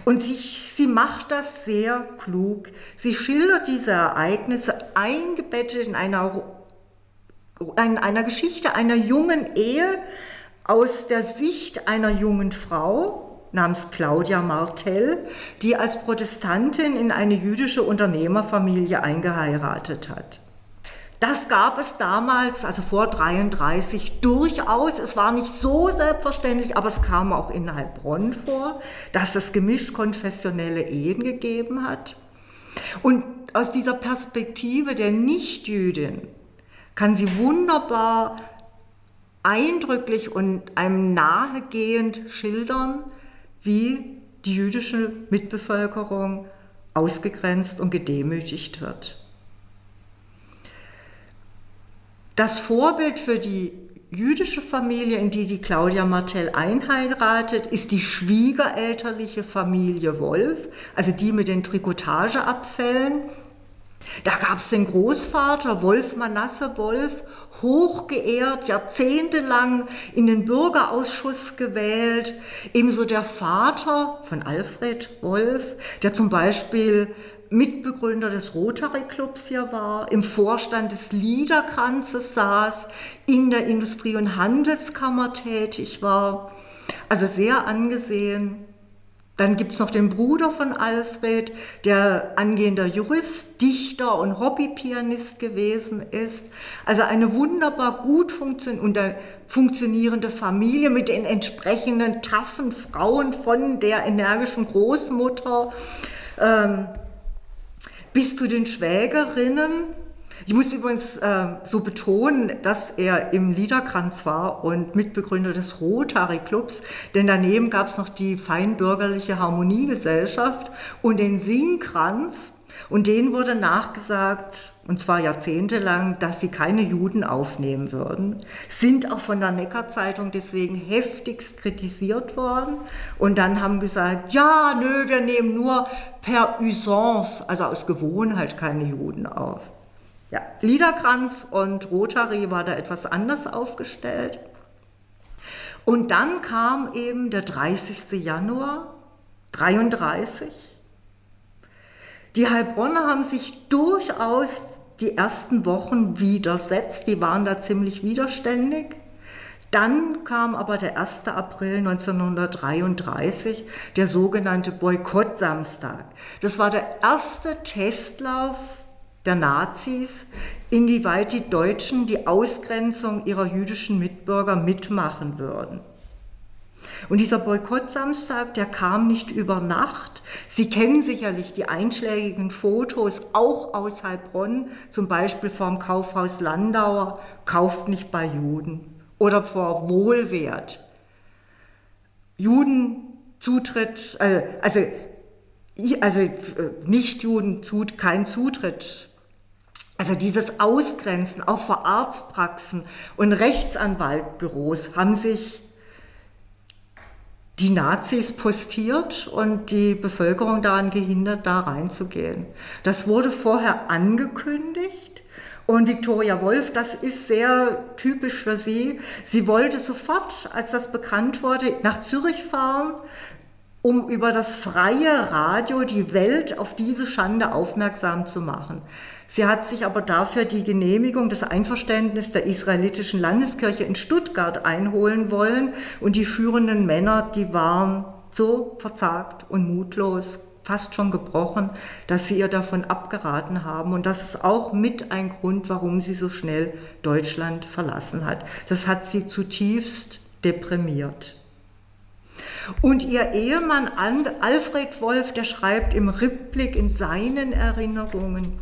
Und sie, sie macht das sehr klug. Sie schildert diese Ereignisse eingebettet in einer, in einer Geschichte einer jungen Ehe aus der Sicht einer jungen Frau namens Claudia Martell, die als Protestantin in eine jüdische Unternehmerfamilie eingeheiratet hat. Das gab es damals, also vor 33, durchaus. Es war nicht so selbstverständlich, aber es kam auch in Heilbronn vor, dass es gemischt konfessionelle Ehen gegeben hat. Und aus dieser Perspektive der Nichtjüdin kann sie wunderbar eindrücklich und einem nahegehend schildern, wie die jüdische Mitbevölkerung ausgegrenzt und gedemütigt wird. Das Vorbild für die jüdische Familie, in die die Claudia Martell einheiratet, ist die schwiegerelterliche Familie Wolf, also die mit den Trikotageabfällen. Da gab es den Großvater Wolf Manasse Wolf, hochgeehrt, jahrzehntelang in den Bürgerausschuss gewählt. Ebenso der Vater von Alfred Wolf, der zum Beispiel Mitbegründer des Rotary Clubs hier war, im Vorstand des Liederkranzes saß, in der Industrie- und Handelskammer tätig war, also sehr angesehen. Dann gibt es noch den Bruder von Alfred, der angehender Jurist, Dichter und Hobbypianist gewesen ist. Also eine wunderbar gut funktionierende Familie mit den entsprechenden taffen Frauen von der energischen Großmutter. Ähm, bis zu den Schwägerinnen. Ich muss übrigens äh, so betonen, dass er im Liederkranz war und Mitbegründer des Rotary Clubs, denn daneben gab es noch die feinbürgerliche Harmoniegesellschaft und den Singkranz. Und denen wurde nachgesagt, und zwar jahrzehntelang, dass sie keine Juden aufnehmen würden, sind auch von der Neckar-Zeitung deswegen heftigst kritisiert worden. Und dann haben gesagt, ja, nö, wir nehmen nur per Usance, also aus Gewohnheit, keine Juden auf. Ja, Liederkranz und Rotary war da etwas anders aufgestellt. Und dann kam eben der 30. Januar 33. Die Heilbronner haben sich durchaus die ersten Wochen widersetzt, die waren da ziemlich widerständig. Dann kam aber der 1. April 1933, der sogenannte Boykottsamstag. Das war der erste Testlauf der Nazis, inwieweit die Deutschen die Ausgrenzung ihrer jüdischen Mitbürger mitmachen würden. Und dieser Boykottsamstag, der kam nicht über Nacht. Sie kennen sicherlich die einschlägigen Fotos, auch aus Heilbronn, zum Beispiel vom Kaufhaus Landauer, kauft nicht bei Juden oder vor Wohlwert. Judenzutritt, äh, also, also äh, Nicht-Juden, kein Zutritt also dieses Ausgrenzen, auch vor Arztpraxen und Rechtsanwaltbüros haben sich die Nazis postiert und die Bevölkerung daran gehindert, da reinzugehen. Das wurde vorher angekündigt und Viktoria Wolf, das ist sehr typisch für sie. Sie wollte sofort, als das bekannt wurde, nach Zürich fahren, um über das freie Radio die Welt auf diese Schande aufmerksam zu machen. Sie hat sich aber dafür die Genehmigung, das Einverständnis der israelitischen Landeskirche in Stuttgart einholen wollen und die führenden Männer, die waren so verzagt und mutlos, fast schon gebrochen, dass sie ihr davon abgeraten haben. Und das ist auch mit ein Grund, warum sie so schnell Deutschland verlassen hat. Das hat sie zutiefst deprimiert. Und ihr Ehemann Alfred Wolf, der schreibt im Rückblick in seinen Erinnerungen,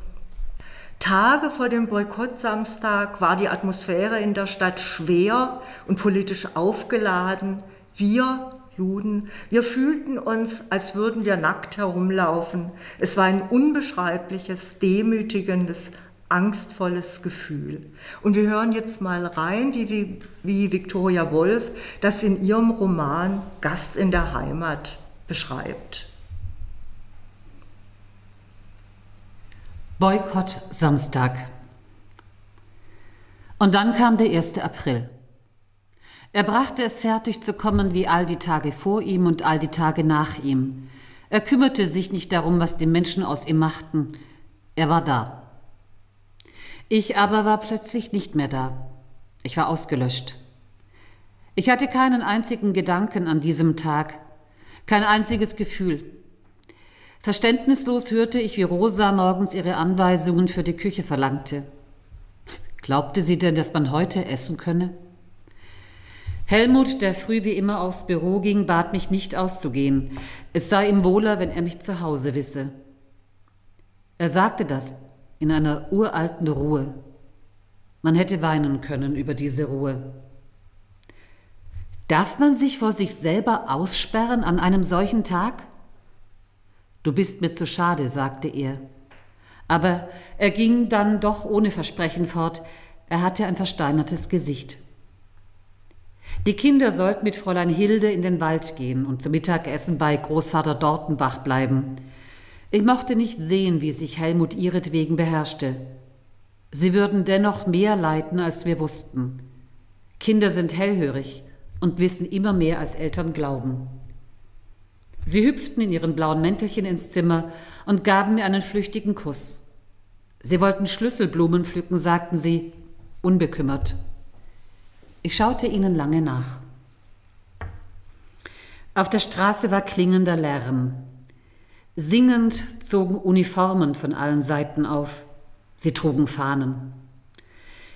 Tage vor dem Boykottsamstag war die Atmosphäre in der Stadt schwer und politisch aufgeladen. Wir Juden, wir fühlten uns, als würden wir nackt herumlaufen. Es war ein unbeschreibliches, demütigendes, angstvolles Gefühl. Und wir hören jetzt mal rein, wie, wie, wie Victoria Wolf das in ihrem Roman Gast in der Heimat beschreibt. Boykott Samstag. Und dann kam der 1. April. Er brachte es fertig zu kommen wie all die Tage vor ihm und all die Tage nach ihm. Er kümmerte sich nicht darum, was die Menschen aus ihm machten. Er war da. Ich aber war plötzlich nicht mehr da. Ich war ausgelöscht. Ich hatte keinen einzigen Gedanken an diesem Tag, kein einziges Gefühl. Verständnislos hörte ich, wie Rosa morgens ihre Anweisungen für die Küche verlangte. Glaubte sie denn, dass man heute essen könne? Helmut, der früh wie immer aufs Büro ging, bat mich nicht auszugehen. Es sei ihm wohler, wenn er mich zu Hause wisse. Er sagte das in einer uralten Ruhe. Man hätte weinen können über diese Ruhe. Darf man sich vor sich selber aussperren an einem solchen Tag? Du bist mir zu schade, sagte er. Aber er ging dann doch ohne Versprechen fort, er hatte ein versteinertes Gesicht. Die Kinder sollten mit Fräulein Hilde in den Wald gehen und zum Mittagessen bei Großvater Dortenbach bleiben. Ich mochte nicht sehen, wie sich Helmut ihretwegen beherrschte. Sie würden dennoch mehr leiden, als wir wussten. Kinder sind hellhörig und wissen immer mehr, als Eltern glauben. Sie hüpften in ihren blauen Mäntelchen ins Zimmer und gaben mir einen flüchtigen Kuss. Sie wollten Schlüsselblumen pflücken, sagten sie, unbekümmert. Ich schaute ihnen lange nach. Auf der Straße war klingender Lärm. Singend zogen Uniformen von allen Seiten auf. Sie trugen Fahnen.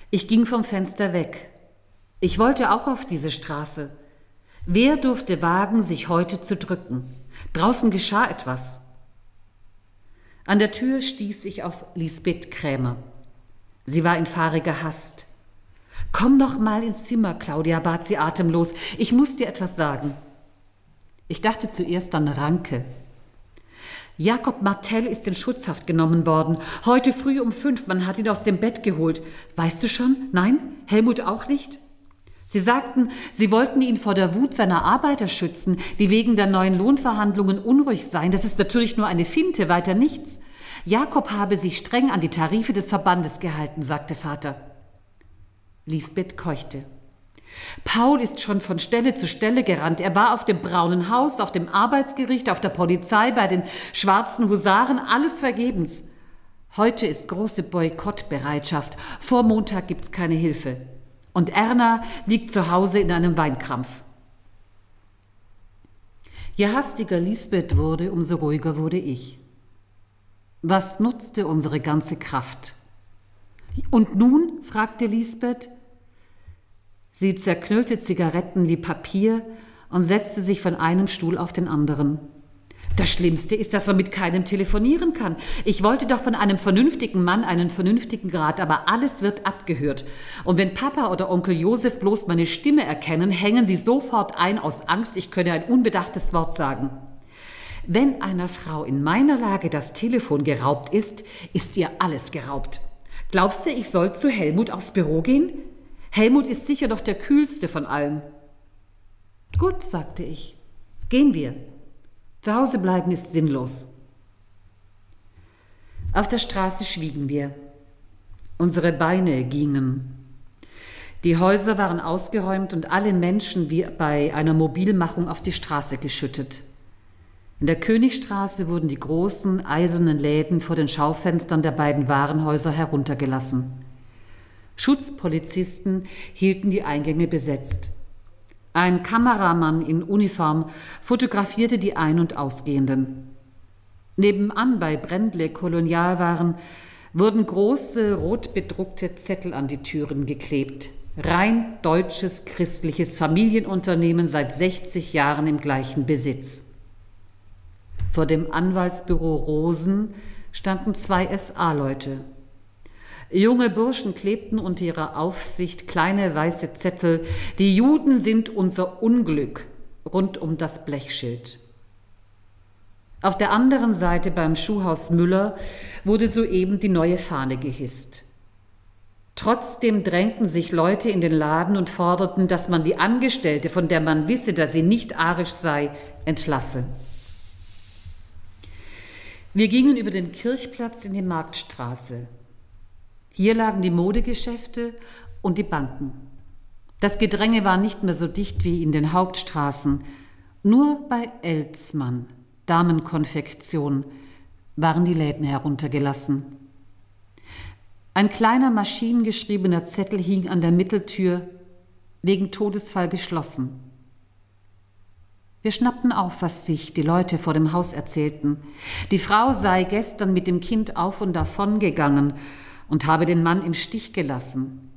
Ich ging vom Fenster weg. Ich wollte auch auf diese Straße. Wer durfte wagen, sich heute zu drücken? Draußen geschah etwas. An der Tür stieß ich auf Lisbeth Krämer. Sie war in fahriger Hast. Komm doch mal ins Zimmer, Claudia, bat sie atemlos. Ich muss dir etwas sagen. Ich dachte zuerst an Ranke. Jakob Martell ist in Schutzhaft genommen worden. Heute früh um fünf. Man hat ihn aus dem Bett geholt. Weißt du schon? Nein? Helmut auch nicht? Sie sagten, sie wollten ihn vor der Wut seiner Arbeiter schützen, die wegen der neuen Lohnverhandlungen unruhig seien. Das ist natürlich nur eine Finte, weiter nichts. Jakob habe sich streng an die Tarife des Verbandes gehalten, sagte Vater. Lisbeth keuchte. Paul ist schon von Stelle zu Stelle gerannt. Er war auf dem braunen Haus, auf dem Arbeitsgericht, auf der Polizei, bei den schwarzen Husaren, alles vergebens. Heute ist große Boykottbereitschaft. Vor Montag gibt's keine Hilfe. Und Erna liegt zu Hause in einem Weinkrampf. Je hastiger Lisbeth wurde, umso ruhiger wurde ich. Was nutzte unsere ganze Kraft? Und nun? fragte Lisbeth. Sie zerknüllte Zigaretten wie Papier und setzte sich von einem Stuhl auf den anderen. Das Schlimmste ist, dass man mit keinem telefonieren kann. Ich wollte doch von einem vernünftigen Mann einen vernünftigen Rat, aber alles wird abgehört. Und wenn Papa oder Onkel Josef bloß meine Stimme erkennen, hängen sie sofort ein aus Angst, ich könne ein unbedachtes Wort sagen. Wenn einer Frau in meiner Lage das Telefon geraubt ist, ist ihr alles geraubt. Glaubst du, ich soll zu Helmut aufs Büro gehen? Helmut ist sicher doch der kühlste von allen. Gut, sagte ich. Gehen wir. Zu Hause bleiben ist sinnlos. Auf der Straße schwiegen wir. Unsere Beine gingen. Die Häuser waren ausgeräumt und alle Menschen wie bei einer Mobilmachung auf die Straße geschüttet. In der Königstraße wurden die großen eisernen Läden vor den Schaufenstern der beiden Warenhäuser heruntergelassen. Schutzpolizisten hielten die Eingänge besetzt. Ein Kameramann in Uniform fotografierte die Ein- und Ausgehenden. Nebenan bei Brendle Kolonialwaren wurden große rot bedruckte Zettel an die Türen geklebt. Rein deutsches christliches Familienunternehmen seit 60 Jahren im gleichen Besitz. Vor dem Anwaltsbüro Rosen standen zwei SA-Leute. Junge Burschen klebten unter ihrer Aufsicht kleine weiße Zettel, die Juden sind unser Unglück, rund um das Blechschild. Auf der anderen Seite beim Schuhhaus Müller wurde soeben die neue Fahne gehisst. Trotzdem drängten sich Leute in den Laden und forderten, dass man die Angestellte, von der man wisse, dass sie nicht arisch sei, entlasse. Wir gingen über den Kirchplatz in die Marktstraße. Hier lagen die Modegeschäfte und die Banken. Das Gedränge war nicht mehr so dicht wie in den Hauptstraßen. Nur bei Elzmann, Damenkonfektion, waren die Läden heruntergelassen. Ein kleiner maschinengeschriebener Zettel hing an der Mitteltür, wegen Todesfall geschlossen. Wir schnappten auf, was sich die Leute vor dem Haus erzählten. Die Frau sei gestern mit dem Kind auf und davon gegangen und habe den Mann im Stich gelassen.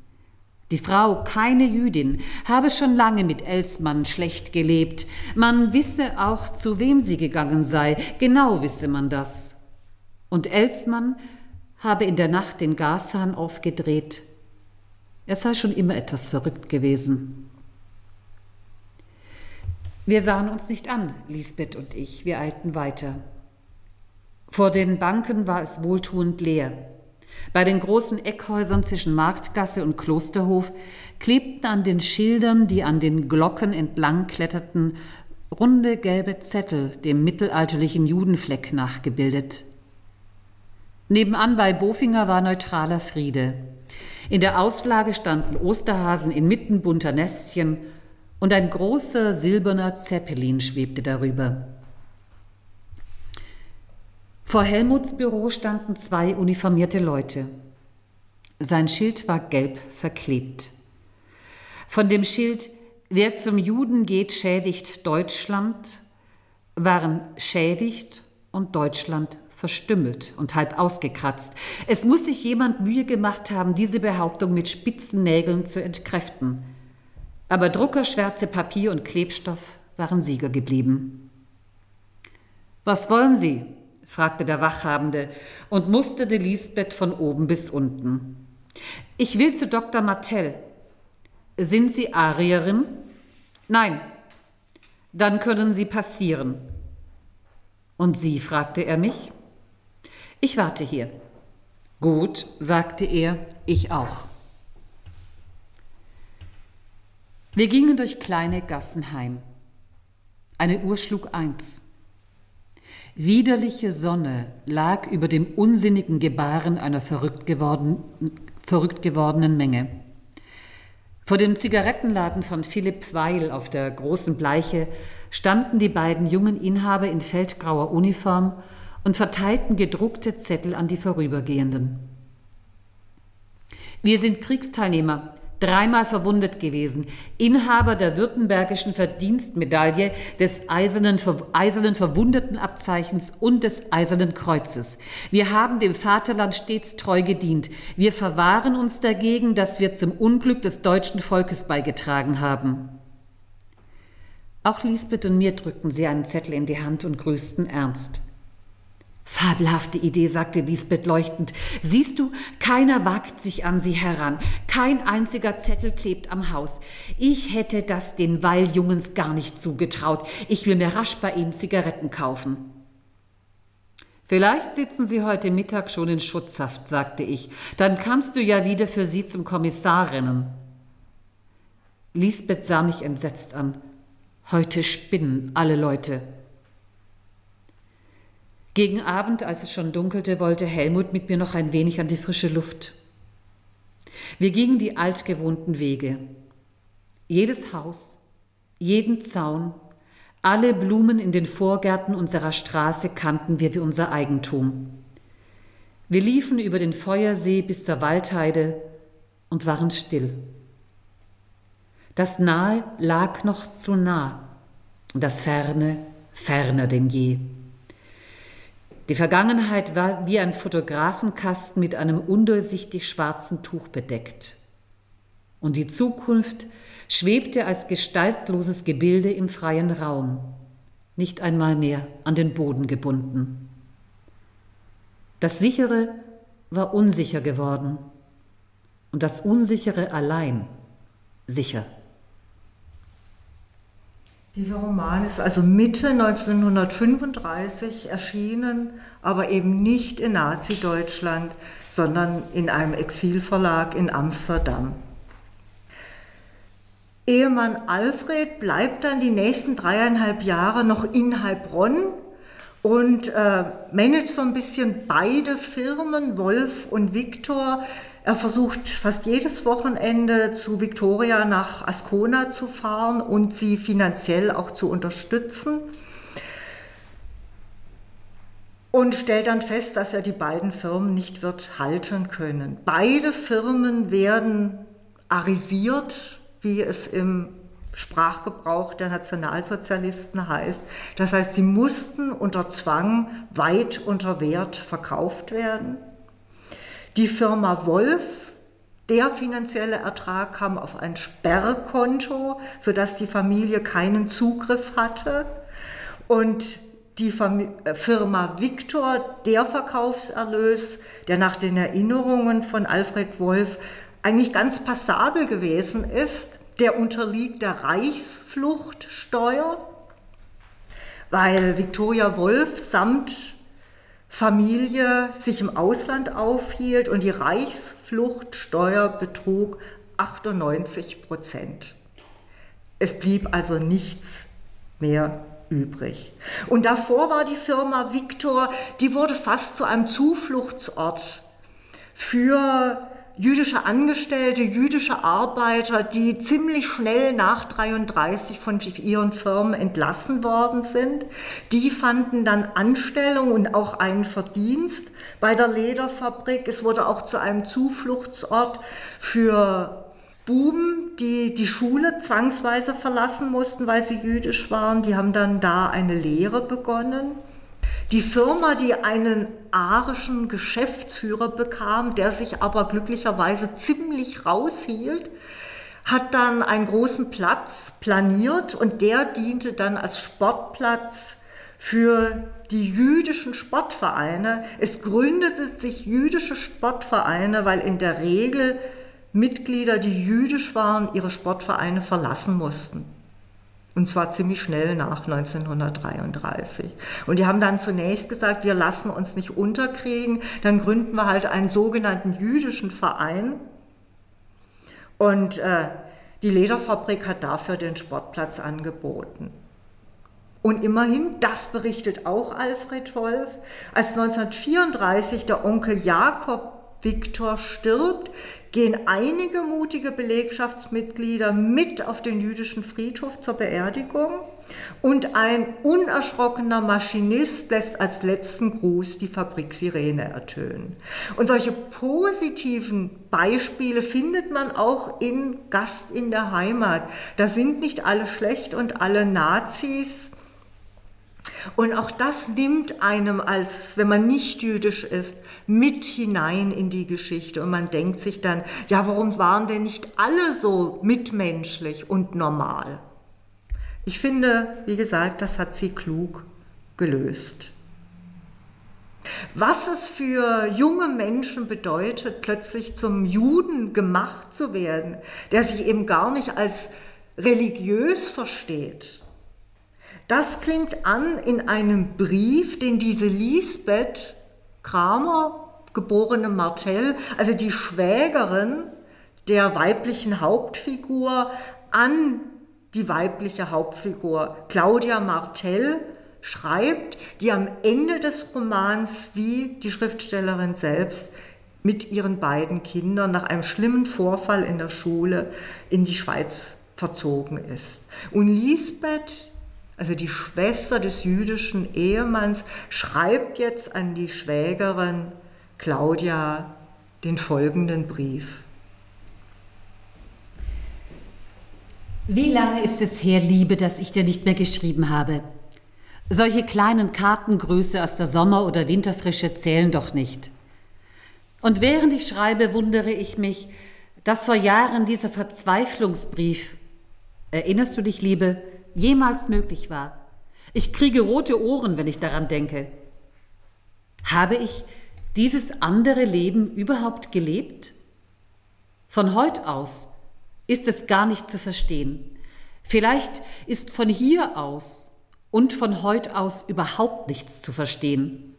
Die Frau, keine Jüdin, habe schon lange mit Elsmann schlecht gelebt. Man wisse auch, zu wem sie gegangen sei, genau wisse man das. Und Elsmann habe in der Nacht den Gashahn aufgedreht. Er sei schon immer etwas verrückt gewesen. Wir sahen uns nicht an, Lisbeth und ich, wir eilten weiter. Vor den Banken war es wohltuend leer. Bei den großen Eckhäusern zwischen Marktgasse und Klosterhof klebten an den Schildern, die an den Glocken entlang kletterten, runde gelbe Zettel dem mittelalterlichen Judenfleck nachgebildet. Nebenan bei Bofinger war neutraler Friede. In der Auslage standen Osterhasen inmitten bunter Nestchen und ein großer silberner Zeppelin schwebte darüber. Vor Helmuts Büro standen zwei uniformierte Leute. Sein Schild war gelb verklebt. Von dem Schild Wer zum Juden geht, schädigt Deutschland waren schädigt und Deutschland verstümmelt und halb ausgekratzt. Es muss sich jemand Mühe gemacht haben, diese Behauptung mit spitzen Nägeln zu entkräften. Aber Druckerschwärze Papier und Klebstoff waren Sieger geblieben. Was wollen Sie? Fragte der Wachhabende und musterte Lisbeth von oben bis unten. Ich will zu Dr. Martell. Sind Sie Arierin? Nein. Dann können Sie passieren. Und Sie? fragte er mich. Ich warte hier. Gut, sagte er, ich auch. Wir gingen durch kleine Gassen heim. Eine Uhr schlug eins. Widerliche Sonne lag über dem unsinnigen Gebaren einer verrückt, geworden, verrückt gewordenen Menge. Vor dem Zigarettenladen von Philipp Weil auf der großen Bleiche standen die beiden jungen Inhaber in feldgrauer Uniform und verteilten gedruckte Zettel an die Vorübergehenden. Wir sind Kriegsteilnehmer, dreimal verwundet gewesen, Inhaber der Württembergischen Verdienstmedaille, des eisernen, eisernen Verwundetenabzeichens und des Eisernen Kreuzes. Wir haben dem Vaterland stets treu gedient. Wir verwahren uns dagegen, dass wir zum Unglück des deutschen Volkes beigetragen haben. Auch Lisbeth und mir drückten sie einen Zettel in die Hand und grüßten ernst. Fabelhafte Idee, sagte Lisbeth leuchtend. Siehst du, keiner wagt sich an sie heran. Kein einziger Zettel klebt am Haus. Ich hätte das den Weiljungens gar nicht zugetraut. Ich will mir rasch bei ihnen Zigaretten kaufen. Vielleicht sitzen sie heute Mittag schon in Schutzhaft, sagte ich. Dann kannst du ja wieder für sie zum Kommissar rennen. Lisbeth sah mich entsetzt an. Heute spinnen alle Leute. Gegen Abend, als es schon dunkelte, wollte Helmut mit mir noch ein wenig an die frische Luft. Wir gingen die altgewohnten Wege. Jedes Haus, jeden Zaun, alle Blumen in den Vorgärten unserer Straße kannten wir wie unser Eigentum. Wir liefen über den Feuersee bis zur Waldheide und waren still. Das Nahe lag noch zu nah, das Ferne ferner denn je. Die Vergangenheit war wie ein Fotografenkasten mit einem undurchsichtig schwarzen Tuch bedeckt. Und die Zukunft schwebte als gestaltloses Gebilde im freien Raum, nicht einmal mehr an den Boden gebunden. Das Sichere war unsicher geworden und das Unsichere allein sicher. Dieser Roman ist also Mitte 1935 erschienen, aber eben nicht in Nazi-Deutschland, sondern in einem Exilverlag in Amsterdam. Ehemann Alfred bleibt dann die nächsten dreieinhalb Jahre noch in Heilbronn und äh, managt so ein bisschen beide Firmen, Wolf und Viktor, er versucht fast jedes Wochenende zu Victoria nach Ascona zu fahren und sie finanziell auch zu unterstützen. Und stellt dann fest, dass er die beiden Firmen nicht wird halten können. Beide Firmen werden arisiert, wie es im Sprachgebrauch der Nationalsozialisten heißt. Das heißt, sie mussten unter Zwang weit unter Wert verkauft werden. Die Firma Wolf, der finanzielle Ertrag kam auf ein Sperrkonto, sodass die Familie keinen Zugriff hatte. Und die äh, Firma Victor, der Verkaufserlös, der nach den Erinnerungen von Alfred Wolf eigentlich ganz passabel gewesen ist, der unterliegt der Reichsfluchtsteuer, weil Victoria Wolf samt Familie sich im Ausland aufhielt und die Reichsfluchtsteuer betrug 98 Prozent. Es blieb also nichts mehr übrig. Und davor war die Firma Victor, die wurde fast zu einem Zufluchtsort für jüdische Angestellte, jüdische Arbeiter, die ziemlich schnell nach 33 von ihren Firmen entlassen worden sind. Die fanden dann Anstellung und auch einen Verdienst bei der Lederfabrik. Es wurde auch zu einem Zufluchtsort für Buben, die die Schule zwangsweise verlassen mussten, weil sie jüdisch waren. Die haben dann da eine Lehre begonnen. Die Firma, die einen arischen Geschäftsführer bekam, der sich aber glücklicherweise ziemlich raushielt, hat dann einen großen Platz planiert und der diente dann als Sportplatz für die jüdischen Sportvereine. Es gründete sich jüdische Sportvereine, weil in der Regel Mitglieder, die jüdisch waren, ihre Sportvereine verlassen mussten. Und zwar ziemlich schnell nach 1933. Und die haben dann zunächst gesagt, wir lassen uns nicht unterkriegen, dann gründen wir halt einen sogenannten jüdischen Verein. Und äh, die Lederfabrik hat dafür den Sportplatz angeboten. Und immerhin, das berichtet auch Alfred Wolf, als 1934 der Onkel Jakob Viktor stirbt, gehen einige mutige Belegschaftsmitglieder mit auf den jüdischen Friedhof zur Beerdigung und ein unerschrockener Maschinist lässt als letzten Gruß die Fabriksirene ertönen. Und solche positiven Beispiele findet man auch in Gast in der Heimat. Da sind nicht alle schlecht und alle Nazis. Und auch das nimmt einem als, wenn man nicht jüdisch ist, mit hinein in die Geschichte. Und man denkt sich dann, ja, warum waren denn nicht alle so mitmenschlich und normal? Ich finde, wie gesagt, das hat sie klug gelöst. Was es für junge Menschen bedeutet, plötzlich zum Juden gemacht zu werden, der sich eben gar nicht als religiös versteht, das klingt an in einem Brief, den diese Lisbeth Kramer, geborene Martell, also die Schwägerin der weiblichen Hauptfigur, an die weibliche Hauptfigur Claudia Martell schreibt, die am Ende des Romans wie die Schriftstellerin selbst mit ihren beiden Kindern nach einem schlimmen Vorfall in der Schule in die Schweiz verzogen ist. Und Lisbeth also die Schwester des jüdischen Ehemanns, schreibt jetzt an die Schwägerin Claudia den folgenden Brief. Wie lange ist es her, Liebe, dass ich dir nicht mehr geschrieben habe? Solche kleinen Kartengrüße aus der Sommer- oder Winterfrische zählen doch nicht. Und während ich schreibe, wundere ich mich, dass vor Jahren dieser Verzweiflungsbrief, erinnerst du dich, Liebe, jemals möglich war. Ich kriege rote Ohren, wenn ich daran denke. Habe ich dieses andere Leben überhaupt gelebt? Von heut aus ist es gar nicht zu verstehen. Vielleicht ist von hier aus und von heut aus überhaupt nichts zu verstehen.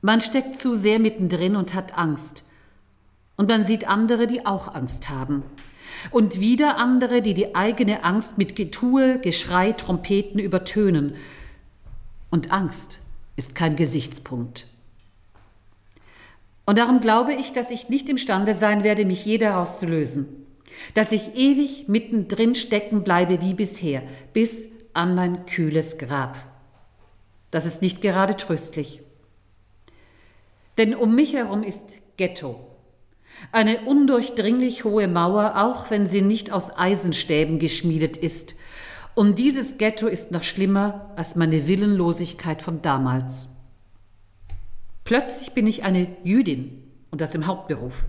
Man steckt zu sehr mittendrin und hat Angst. Und man sieht andere, die auch Angst haben und wieder andere, die die eigene Angst mit Getue, Geschrei, Trompeten übertönen. Und Angst ist kein Gesichtspunkt. Und darum glaube ich, dass ich nicht imstande sein werde, mich je daraus zu lösen. Dass ich ewig mittendrin stecken bleibe wie bisher, bis an mein kühles Grab. Das ist nicht gerade tröstlich. Denn um mich herum ist Ghetto. Eine undurchdringlich hohe Mauer, auch wenn sie nicht aus Eisenstäben geschmiedet ist. Und dieses Ghetto ist noch schlimmer als meine Willenlosigkeit von damals. Plötzlich bin ich eine Jüdin und das im Hauptberuf.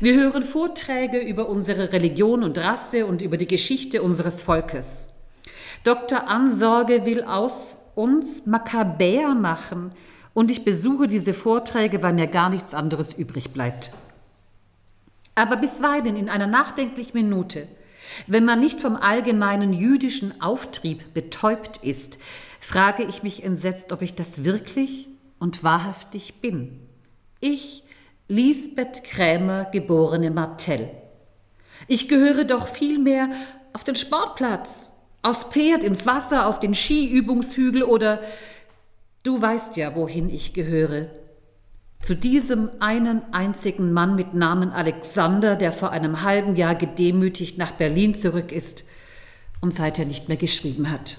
Wir hören Vorträge über unsere Religion und Rasse und über die Geschichte unseres Volkes. Dr. Ansorge will aus uns Makkabäer machen und ich besuche diese Vorträge, weil mir gar nichts anderes übrig bleibt. Aber bisweilen in einer nachdenklichen Minute, wenn man nicht vom allgemeinen jüdischen Auftrieb betäubt ist, frage ich mich entsetzt, ob ich das wirklich und wahrhaftig bin. Ich, Lisbeth Krämer, geborene Martell. Ich gehöre doch vielmehr auf den Sportplatz, aufs Pferd, ins Wasser, auf den Skiübungshügel oder du weißt ja, wohin ich gehöre, zu diesem einen einzigen Mann mit Namen Alexander, der vor einem halben Jahr gedemütigt nach Berlin zurück ist und seither nicht mehr geschrieben hat.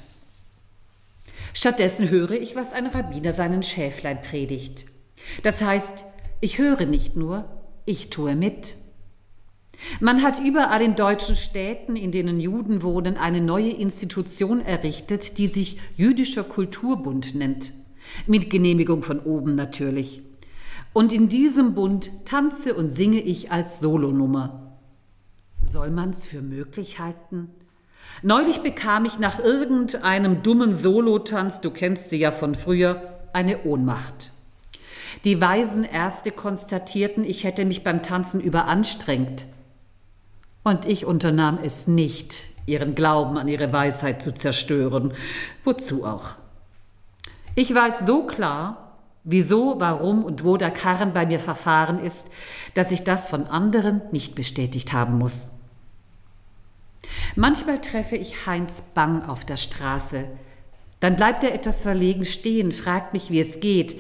Stattdessen höre ich, was ein Rabbiner seinen Schäflein predigt. Das heißt, ich höre nicht nur, ich tue mit. Man hat überall in deutschen Städten, in denen Juden wohnen, eine neue Institution errichtet, die sich Jüdischer Kulturbund nennt. Mit Genehmigung von oben natürlich. Und in diesem Bund tanze und singe ich als Solonummer. Soll man's für möglich halten? Neulich bekam ich nach irgendeinem dummen Solotanz, du kennst sie ja von früher, eine Ohnmacht. Die weisen Ärzte konstatierten, ich hätte mich beim Tanzen überanstrengt. Und ich unternahm es nicht, ihren Glauben an ihre Weisheit zu zerstören. Wozu auch? Ich weiß so klar, wieso, warum und wo der Karren bei mir verfahren ist, dass ich das von anderen nicht bestätigt haben muss. Manchmal treffe ich Heinz Bang auf der Straße. Dann bleibt er etwas verlegen stehen, fragt mich, wie es geht.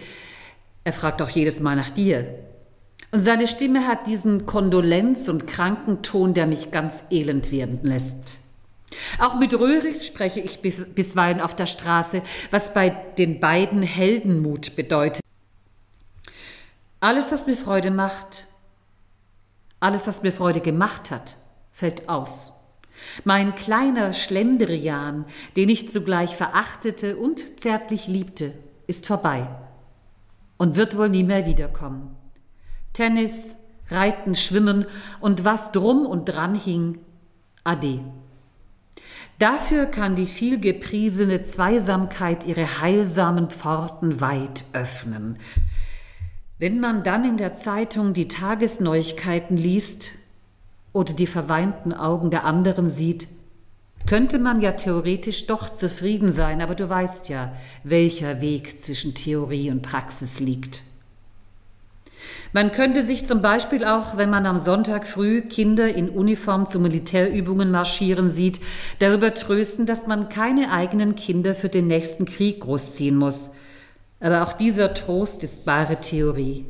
Er fragt auch jedes Mal nach dir. Und seine Stimme hat diesen Kondolenz- und Krankenton, der mich ganz elend werden lässt. Auch mit Röhrichs spreche ich bisweilen auf der Straße, was bei den beiden Heldenmut bedeutet. Alles, was mir Freude macht, alles, was mir Freude gemacht hat, fällt aus. Mein kleiner Schlendrian, den ich zugleich verachtete und zärtlich liebte, ist vorbei und wird wohl nie mehr wiederkommen. Tennis, Reiten, Schwimmen und was drum und dran hing, ade. Dafür kann die vielgepriesene Zweisamkeit ihre heilsamen Pforten weit öffnen. Wenn man dann in der Zeitung die Tagesneuigkeiten liest oder die verweinten Augen der anderen sieht, könnte man ja theoretisch doch zufrieden sein, aber du weißt ja, welcher Weg zwischen Theorie und Praxis liegt. Man könnte sich zum Beispiel auch, wenn man am Sonntag früh Kinder in Uniform zu Militärübungen marschieren sieht, darüber trösten, dass man keine eigenen Kinder für den nächsten Krieg großziehen muss. Aber auch dieser Trost ist bare Theorie.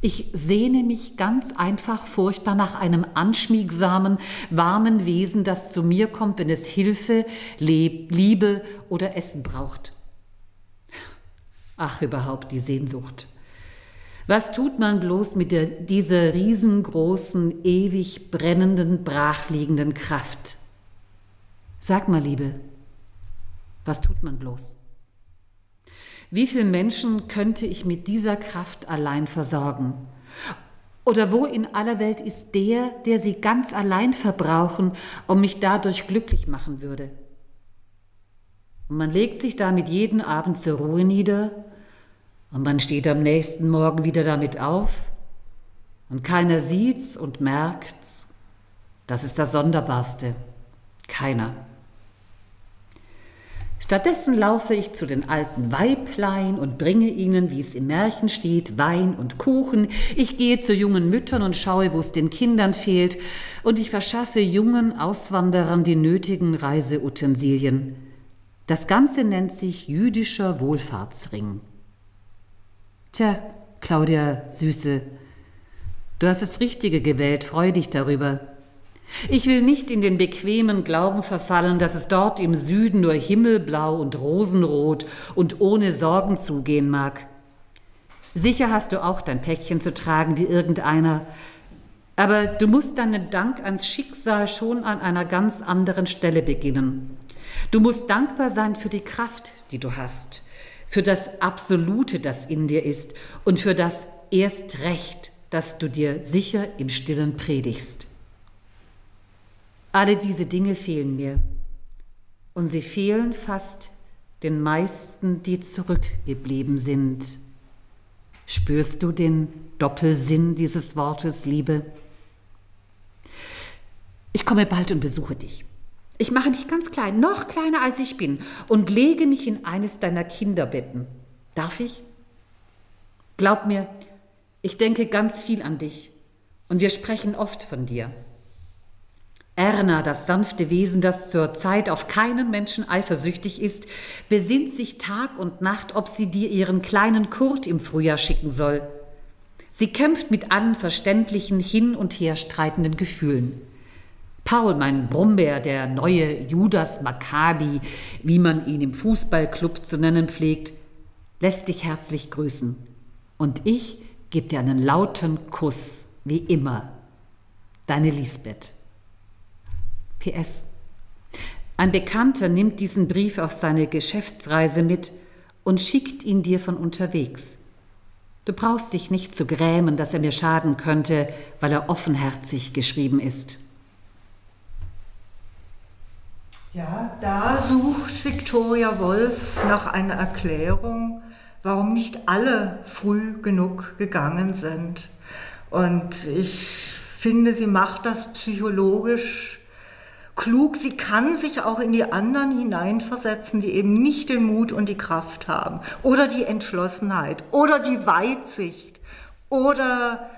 Ich sehne mich ganz einfach furchtbar nach einem anschmiegsamen, warmen Wesen, das zu mir kommt, wenn es Hilfe, Liebe oder Essen braucht. Ach, überhaupt die Sehnsucht. Was tut man bloß mit der, dieser riesengroßen, ewig brennenden, brachliegenden Kraft? Sag mal, Liebe, was tut man bloß? Wie viele Menschen könnte ich mit dieser Kraft allein versorgen? Oder wo in aller Welt ist der, der sie ganz allein verbrauchen und mich dadurch glücklich machen würde? Und man legt sich damit jeden Abend zur Ruhe nieder und man steht am nächsten Morgen wieder damit auf und keiner sieht's und merkt's. Das ist das Sonderbarste. Keiner. Stattdessen laufe ich zu den alten Weiblein und bringe ihnen, wie es im Märchen steht, Wein und Kuchen. Ich gehe zu jungen Müttern und schaue, wo es den Kindern fehlt. Und ich verschaffe jungen Auswanderern die nötigen Reiseutensilien. Das Ganze nennt sich jüdischer Wohlfahrtsring. Tja, Claudia, Süße, du hast das Richtige gewählt, freu dich darüber. Ich will nicht in den bequemen Glauben verfallen, dass es dort im Süden nur himmelblau und rosenrot und ohne Sorgen zugehen mag. Sicher hast du auch dein Päckchen zu tragen wie irgendeiner, aber du musst deinen Dank ans Schicksal schon an einer ganz anderen Stelle beginnen. Du musst dankbar sein für die Kraft, die du hast, für das Absolute, das in dir ist und für das Erstrecht, das du dir sicher im stillen predigst. Alle diese Dinge fehlen mir und sie fehlen fast den meisten, die zurückgeblieben sind. Spürst du den Doppelsinn dieses Wortes, Liebe? Ich komme bald und besuche dich. Ich mache mich ganz klein, noch kleiner als ich bin, und lege mich in eines deiner Kinderbetten. Darf ich? Glaub mir, ich denke ganz viel an dich und wir sprechen oft von dir. Erna, das sanfte Wesen, das zur Zeit auf keinen Menschen eifersüchtig ist, besinnt sich Tag und Nacht, ob sie dir ihren kleinen Kurt im Frühjahr schicken soll. Sie kämpft mit allen verständlichen hin und her streitenden Gefühlen. Paul, mein Brummbär, der neue Judas Maccabi, wie man ihn im Fußballclub zu nennen pflegt, lässt dich herzlich grüßen. Und ich gebe dir einen lauten Kuss, wie immer. Deine Lisbeth. PS. Ein Bekannter nimmt diesen Brief auf seine Geschäftsreise mit und schickt ihn dir von unterwegs. Du brauchst dich nicht zu grämen, dass er mir schaden könnte, weil er offenherzig geschrieben ist. Ja, da sucht Viktoria Wolf nach einer Erklärung, warum nicht alle früh genug gegangen sind. Und ich finde, sie macht das psychologisch klug. Sie kann sich auch in die anderen hineinversetzen, die eben nicht den Mut und die Kraft haben oder die Entschlossenheit oder die Weitsicht oder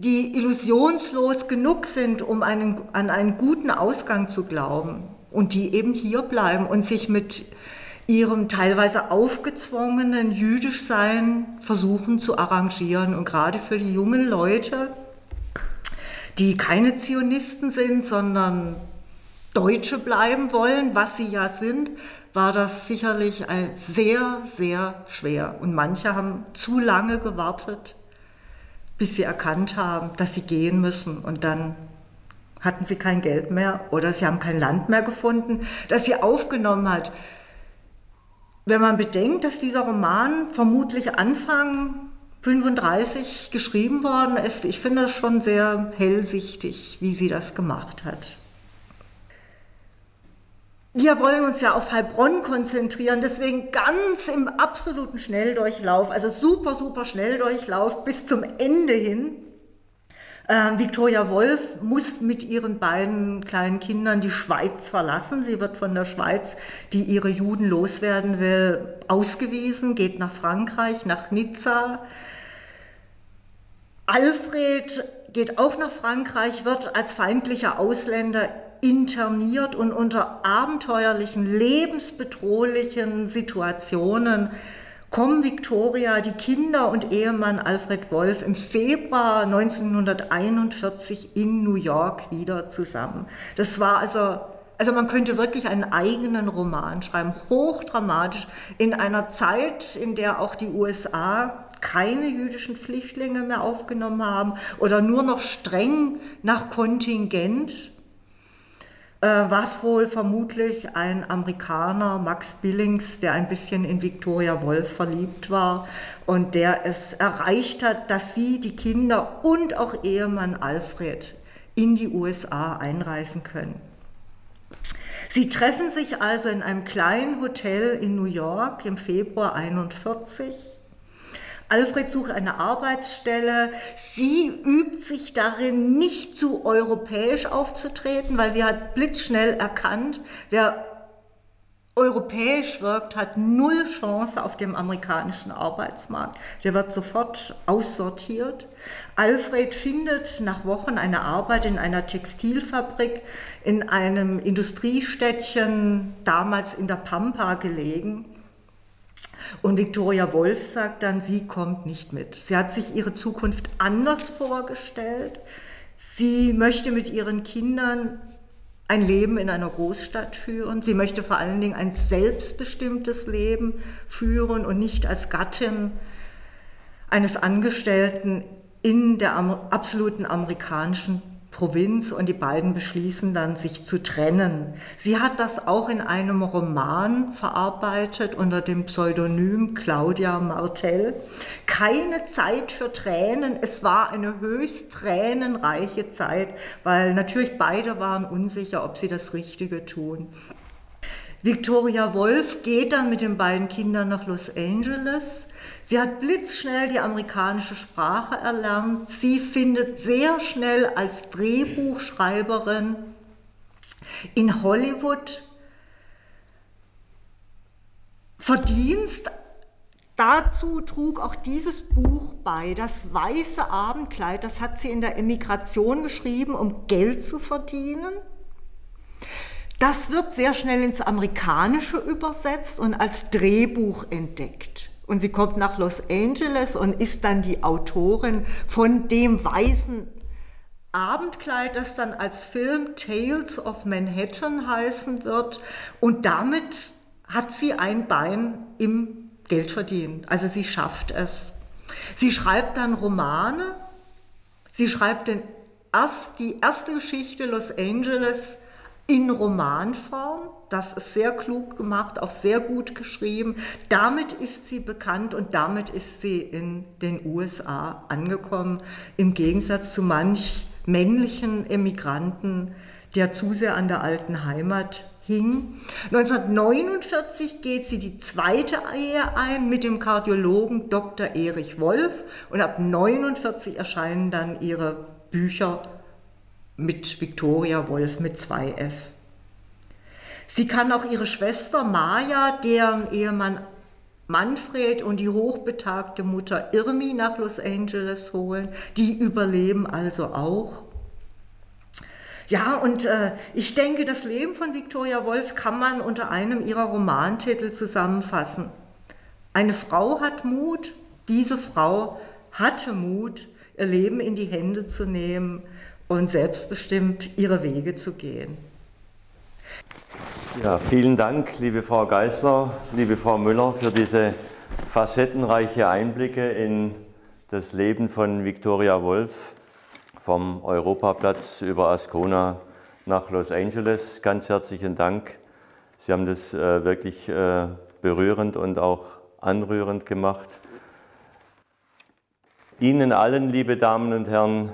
die illusionslos genug sind, um einen, an einen guten Ausgang zu glauben und die eben hier bleiben und sich mit ihrem teilweise aufgezwungenen Jüdischsein versuchen zu arrangieren. Und gerade für die jungen Leute, die keine Zionisten sind, sondern Deutsche bleiben wollen, was sie ja sind, war das sicherlich sehr, sehr schwer. Und manche haben zu lange gewartet, bis sie erkannt haben, dass sie gehen müssen. Und dann hatten sie kein Geld mehr oder sie haben kein Land mehr gefunden, das sie aufgenommen hat. Wenn man bedenkt, dass dieser Roman vermutlich Anfang 35 geschrieben worden ist, ich finde das schon sehr hellsichtig, wie sie das gemacht hat. Wir wollen uns ja auf Heilbronn konzentrieren, deswegen ganz im absoluten Schnelldurchlauf, also super, super Schnelldurchlauf bis zum Ende hin. Äh, Victoria Wolf muss mit ihren beiden kleinen Kindern die Schweiz verlassen. Sie wird von der Schweiz, die ihre Juden loswerden will, ausgewiesen, geht nach Frankreich, nach Nizza. Alfred geht auch nach Frankreich, wird als feindlicher Ausländer interniert und unter abenteuerlichen, lebensbedrohlichen Situationen kommen Victoria, die Kinder und Ehemann Alfred Wolf im Februar 1941 in New York wieder zusammen. Das war also, also man könnte wirklich einen eigenen Roman schreiben, hochdramatisch, in einer Zeit, in der auch die USA keine jüdischen Flüchtlinge mehr aufgenommen haben oder nur noch streng nach Kontingent äh, war es wohl vermutlich ein Amerikaner, Max Billings, der ein bisschen in Victoria Wolf verliebt war und der es erreicht hat, dass sie, die Kinder und auch Ehemann Alfred in die USA einreisen können. Sie treffen sich also in einem kleinen Hotel in New York im Februar 1941 Alfred sucht eine Arbeitsstelle. Sie übt sich darin, nicht zu europäisch aufzutreten, weil sie hat blitzschnell erkannt, wer europäisch wirkt, hat null Chance auf dem amerikanischen Arbeitsmarkt. Der wird sofort aussortiert. Alfred findet nach Wochen eine Arbeit in einer Textilfabrik in einem Industriestädtchen, damals in der Pampa gelegen. Und Viktoria Wolf sagt dann, sie kommt nicht mit. Sie hat sich ihre Zukunft anders vorgestellt. Sie möchte mit ihren Kindern ein Leben in einer Großstadt führen. Sie möchte vor allen Dingen ein selbstbestimmtes Leben führen und nicht als Gattin eines Angestellten in der absoluten amerikanischen Provinz und die beiden beschließen dann, sich zu trennen. Sie hat das auch in einem Roman verarbeitet unter dem Pseudonym Claudia Martel. Keine Zeit für Tränen, es war eine höchst tränenreiche Zeit, weil natürlich beide waren unsicher, ob sie das Richtige tun. Victoria Wolf geht dann mit den beiden Kindern nach Los Angeles. Sie hat blitzschnell die amerikanische Sprache erlernt. Sie findet sehr schnell als Drehbuchschreiberin in Hollywood Verdienst. Dazu trug auch dieses Buch bei, das weiße Abendkleid, das hat sie in der Emigration geschrieben, um Geld zu verdienen. Das wird sehr schnell ins Amerikanische übersetzt und als Drehbuch entdeckt. Und sie kommt nach Los Angeles und ist dann die Autorin von dem weißen Abendkleid, das dann als Film Tales of Manhattan heißen wird. Und damit hat sie ein Bein im Geldverdienen. Also sie schafft es. Sie schreibt dann Romane. Sie schreibt den erst, die erste Geschichte Los Angeles in Romanform. Das ist sehr klug gemacht, auch sehr gut geschrieben. Damit ist sie bekannt und damit ist sie in den USA angekommen, im Gegensatz zu manch männlichen Emigranten, der zu sehr an der alten Heimat hing. 1949 geht sie die zweite Ehe ein mit dem Kardiologen Dr. Erich Wolf und ab 1949 erscheinen dann ihre Bücher mit Victoria Wolf mit 2F. Sie kann auch ihre Schwester Maja, deren Ehemann Manfred und die hochbetagte Mutter Irmi nach Los Angeles holen. Die überleben also auch. Ja, und äh, ich denke, das Leben von Victoria Wolf kann man unter einem ihrer Romantitel zusammenfassen. Eine Frau hat Mut, diese Frau hatte Mut, ihr Leben in die Hände zu nehmen und selbstbestimmt ihre Wege zu gehen. Ja, vielen Dank, liebe Frau Geisler, liebe Frau Müller, für diese facettenreiche Einblicke in das Leben von Victoria Wolf vom Europaplatz über Ascona nach Los Angeles. Ganz herzlichen Dank. Sie haben das äh, wirklich äh, berührend und auch anrührend gemacht. Ihnen allen, liebe Damen und Herren,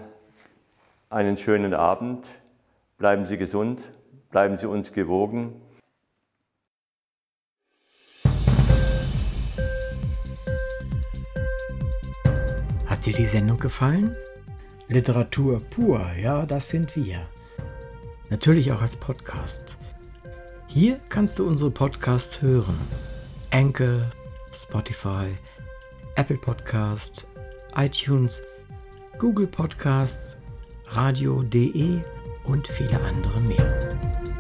einen schönen Abend. Bleiben Sie gesund, bleiben Sie uns gewogen. Hat dir die Sendung gefallen? Literatur pur, ja, das sind wir. Natürlich auch als Podcast. Hier kannst du unsere Podcasts hören. Anchor, Spotify, Apple Podcast, iTunes, Google Podcasts, radio.de und viele andere mehr.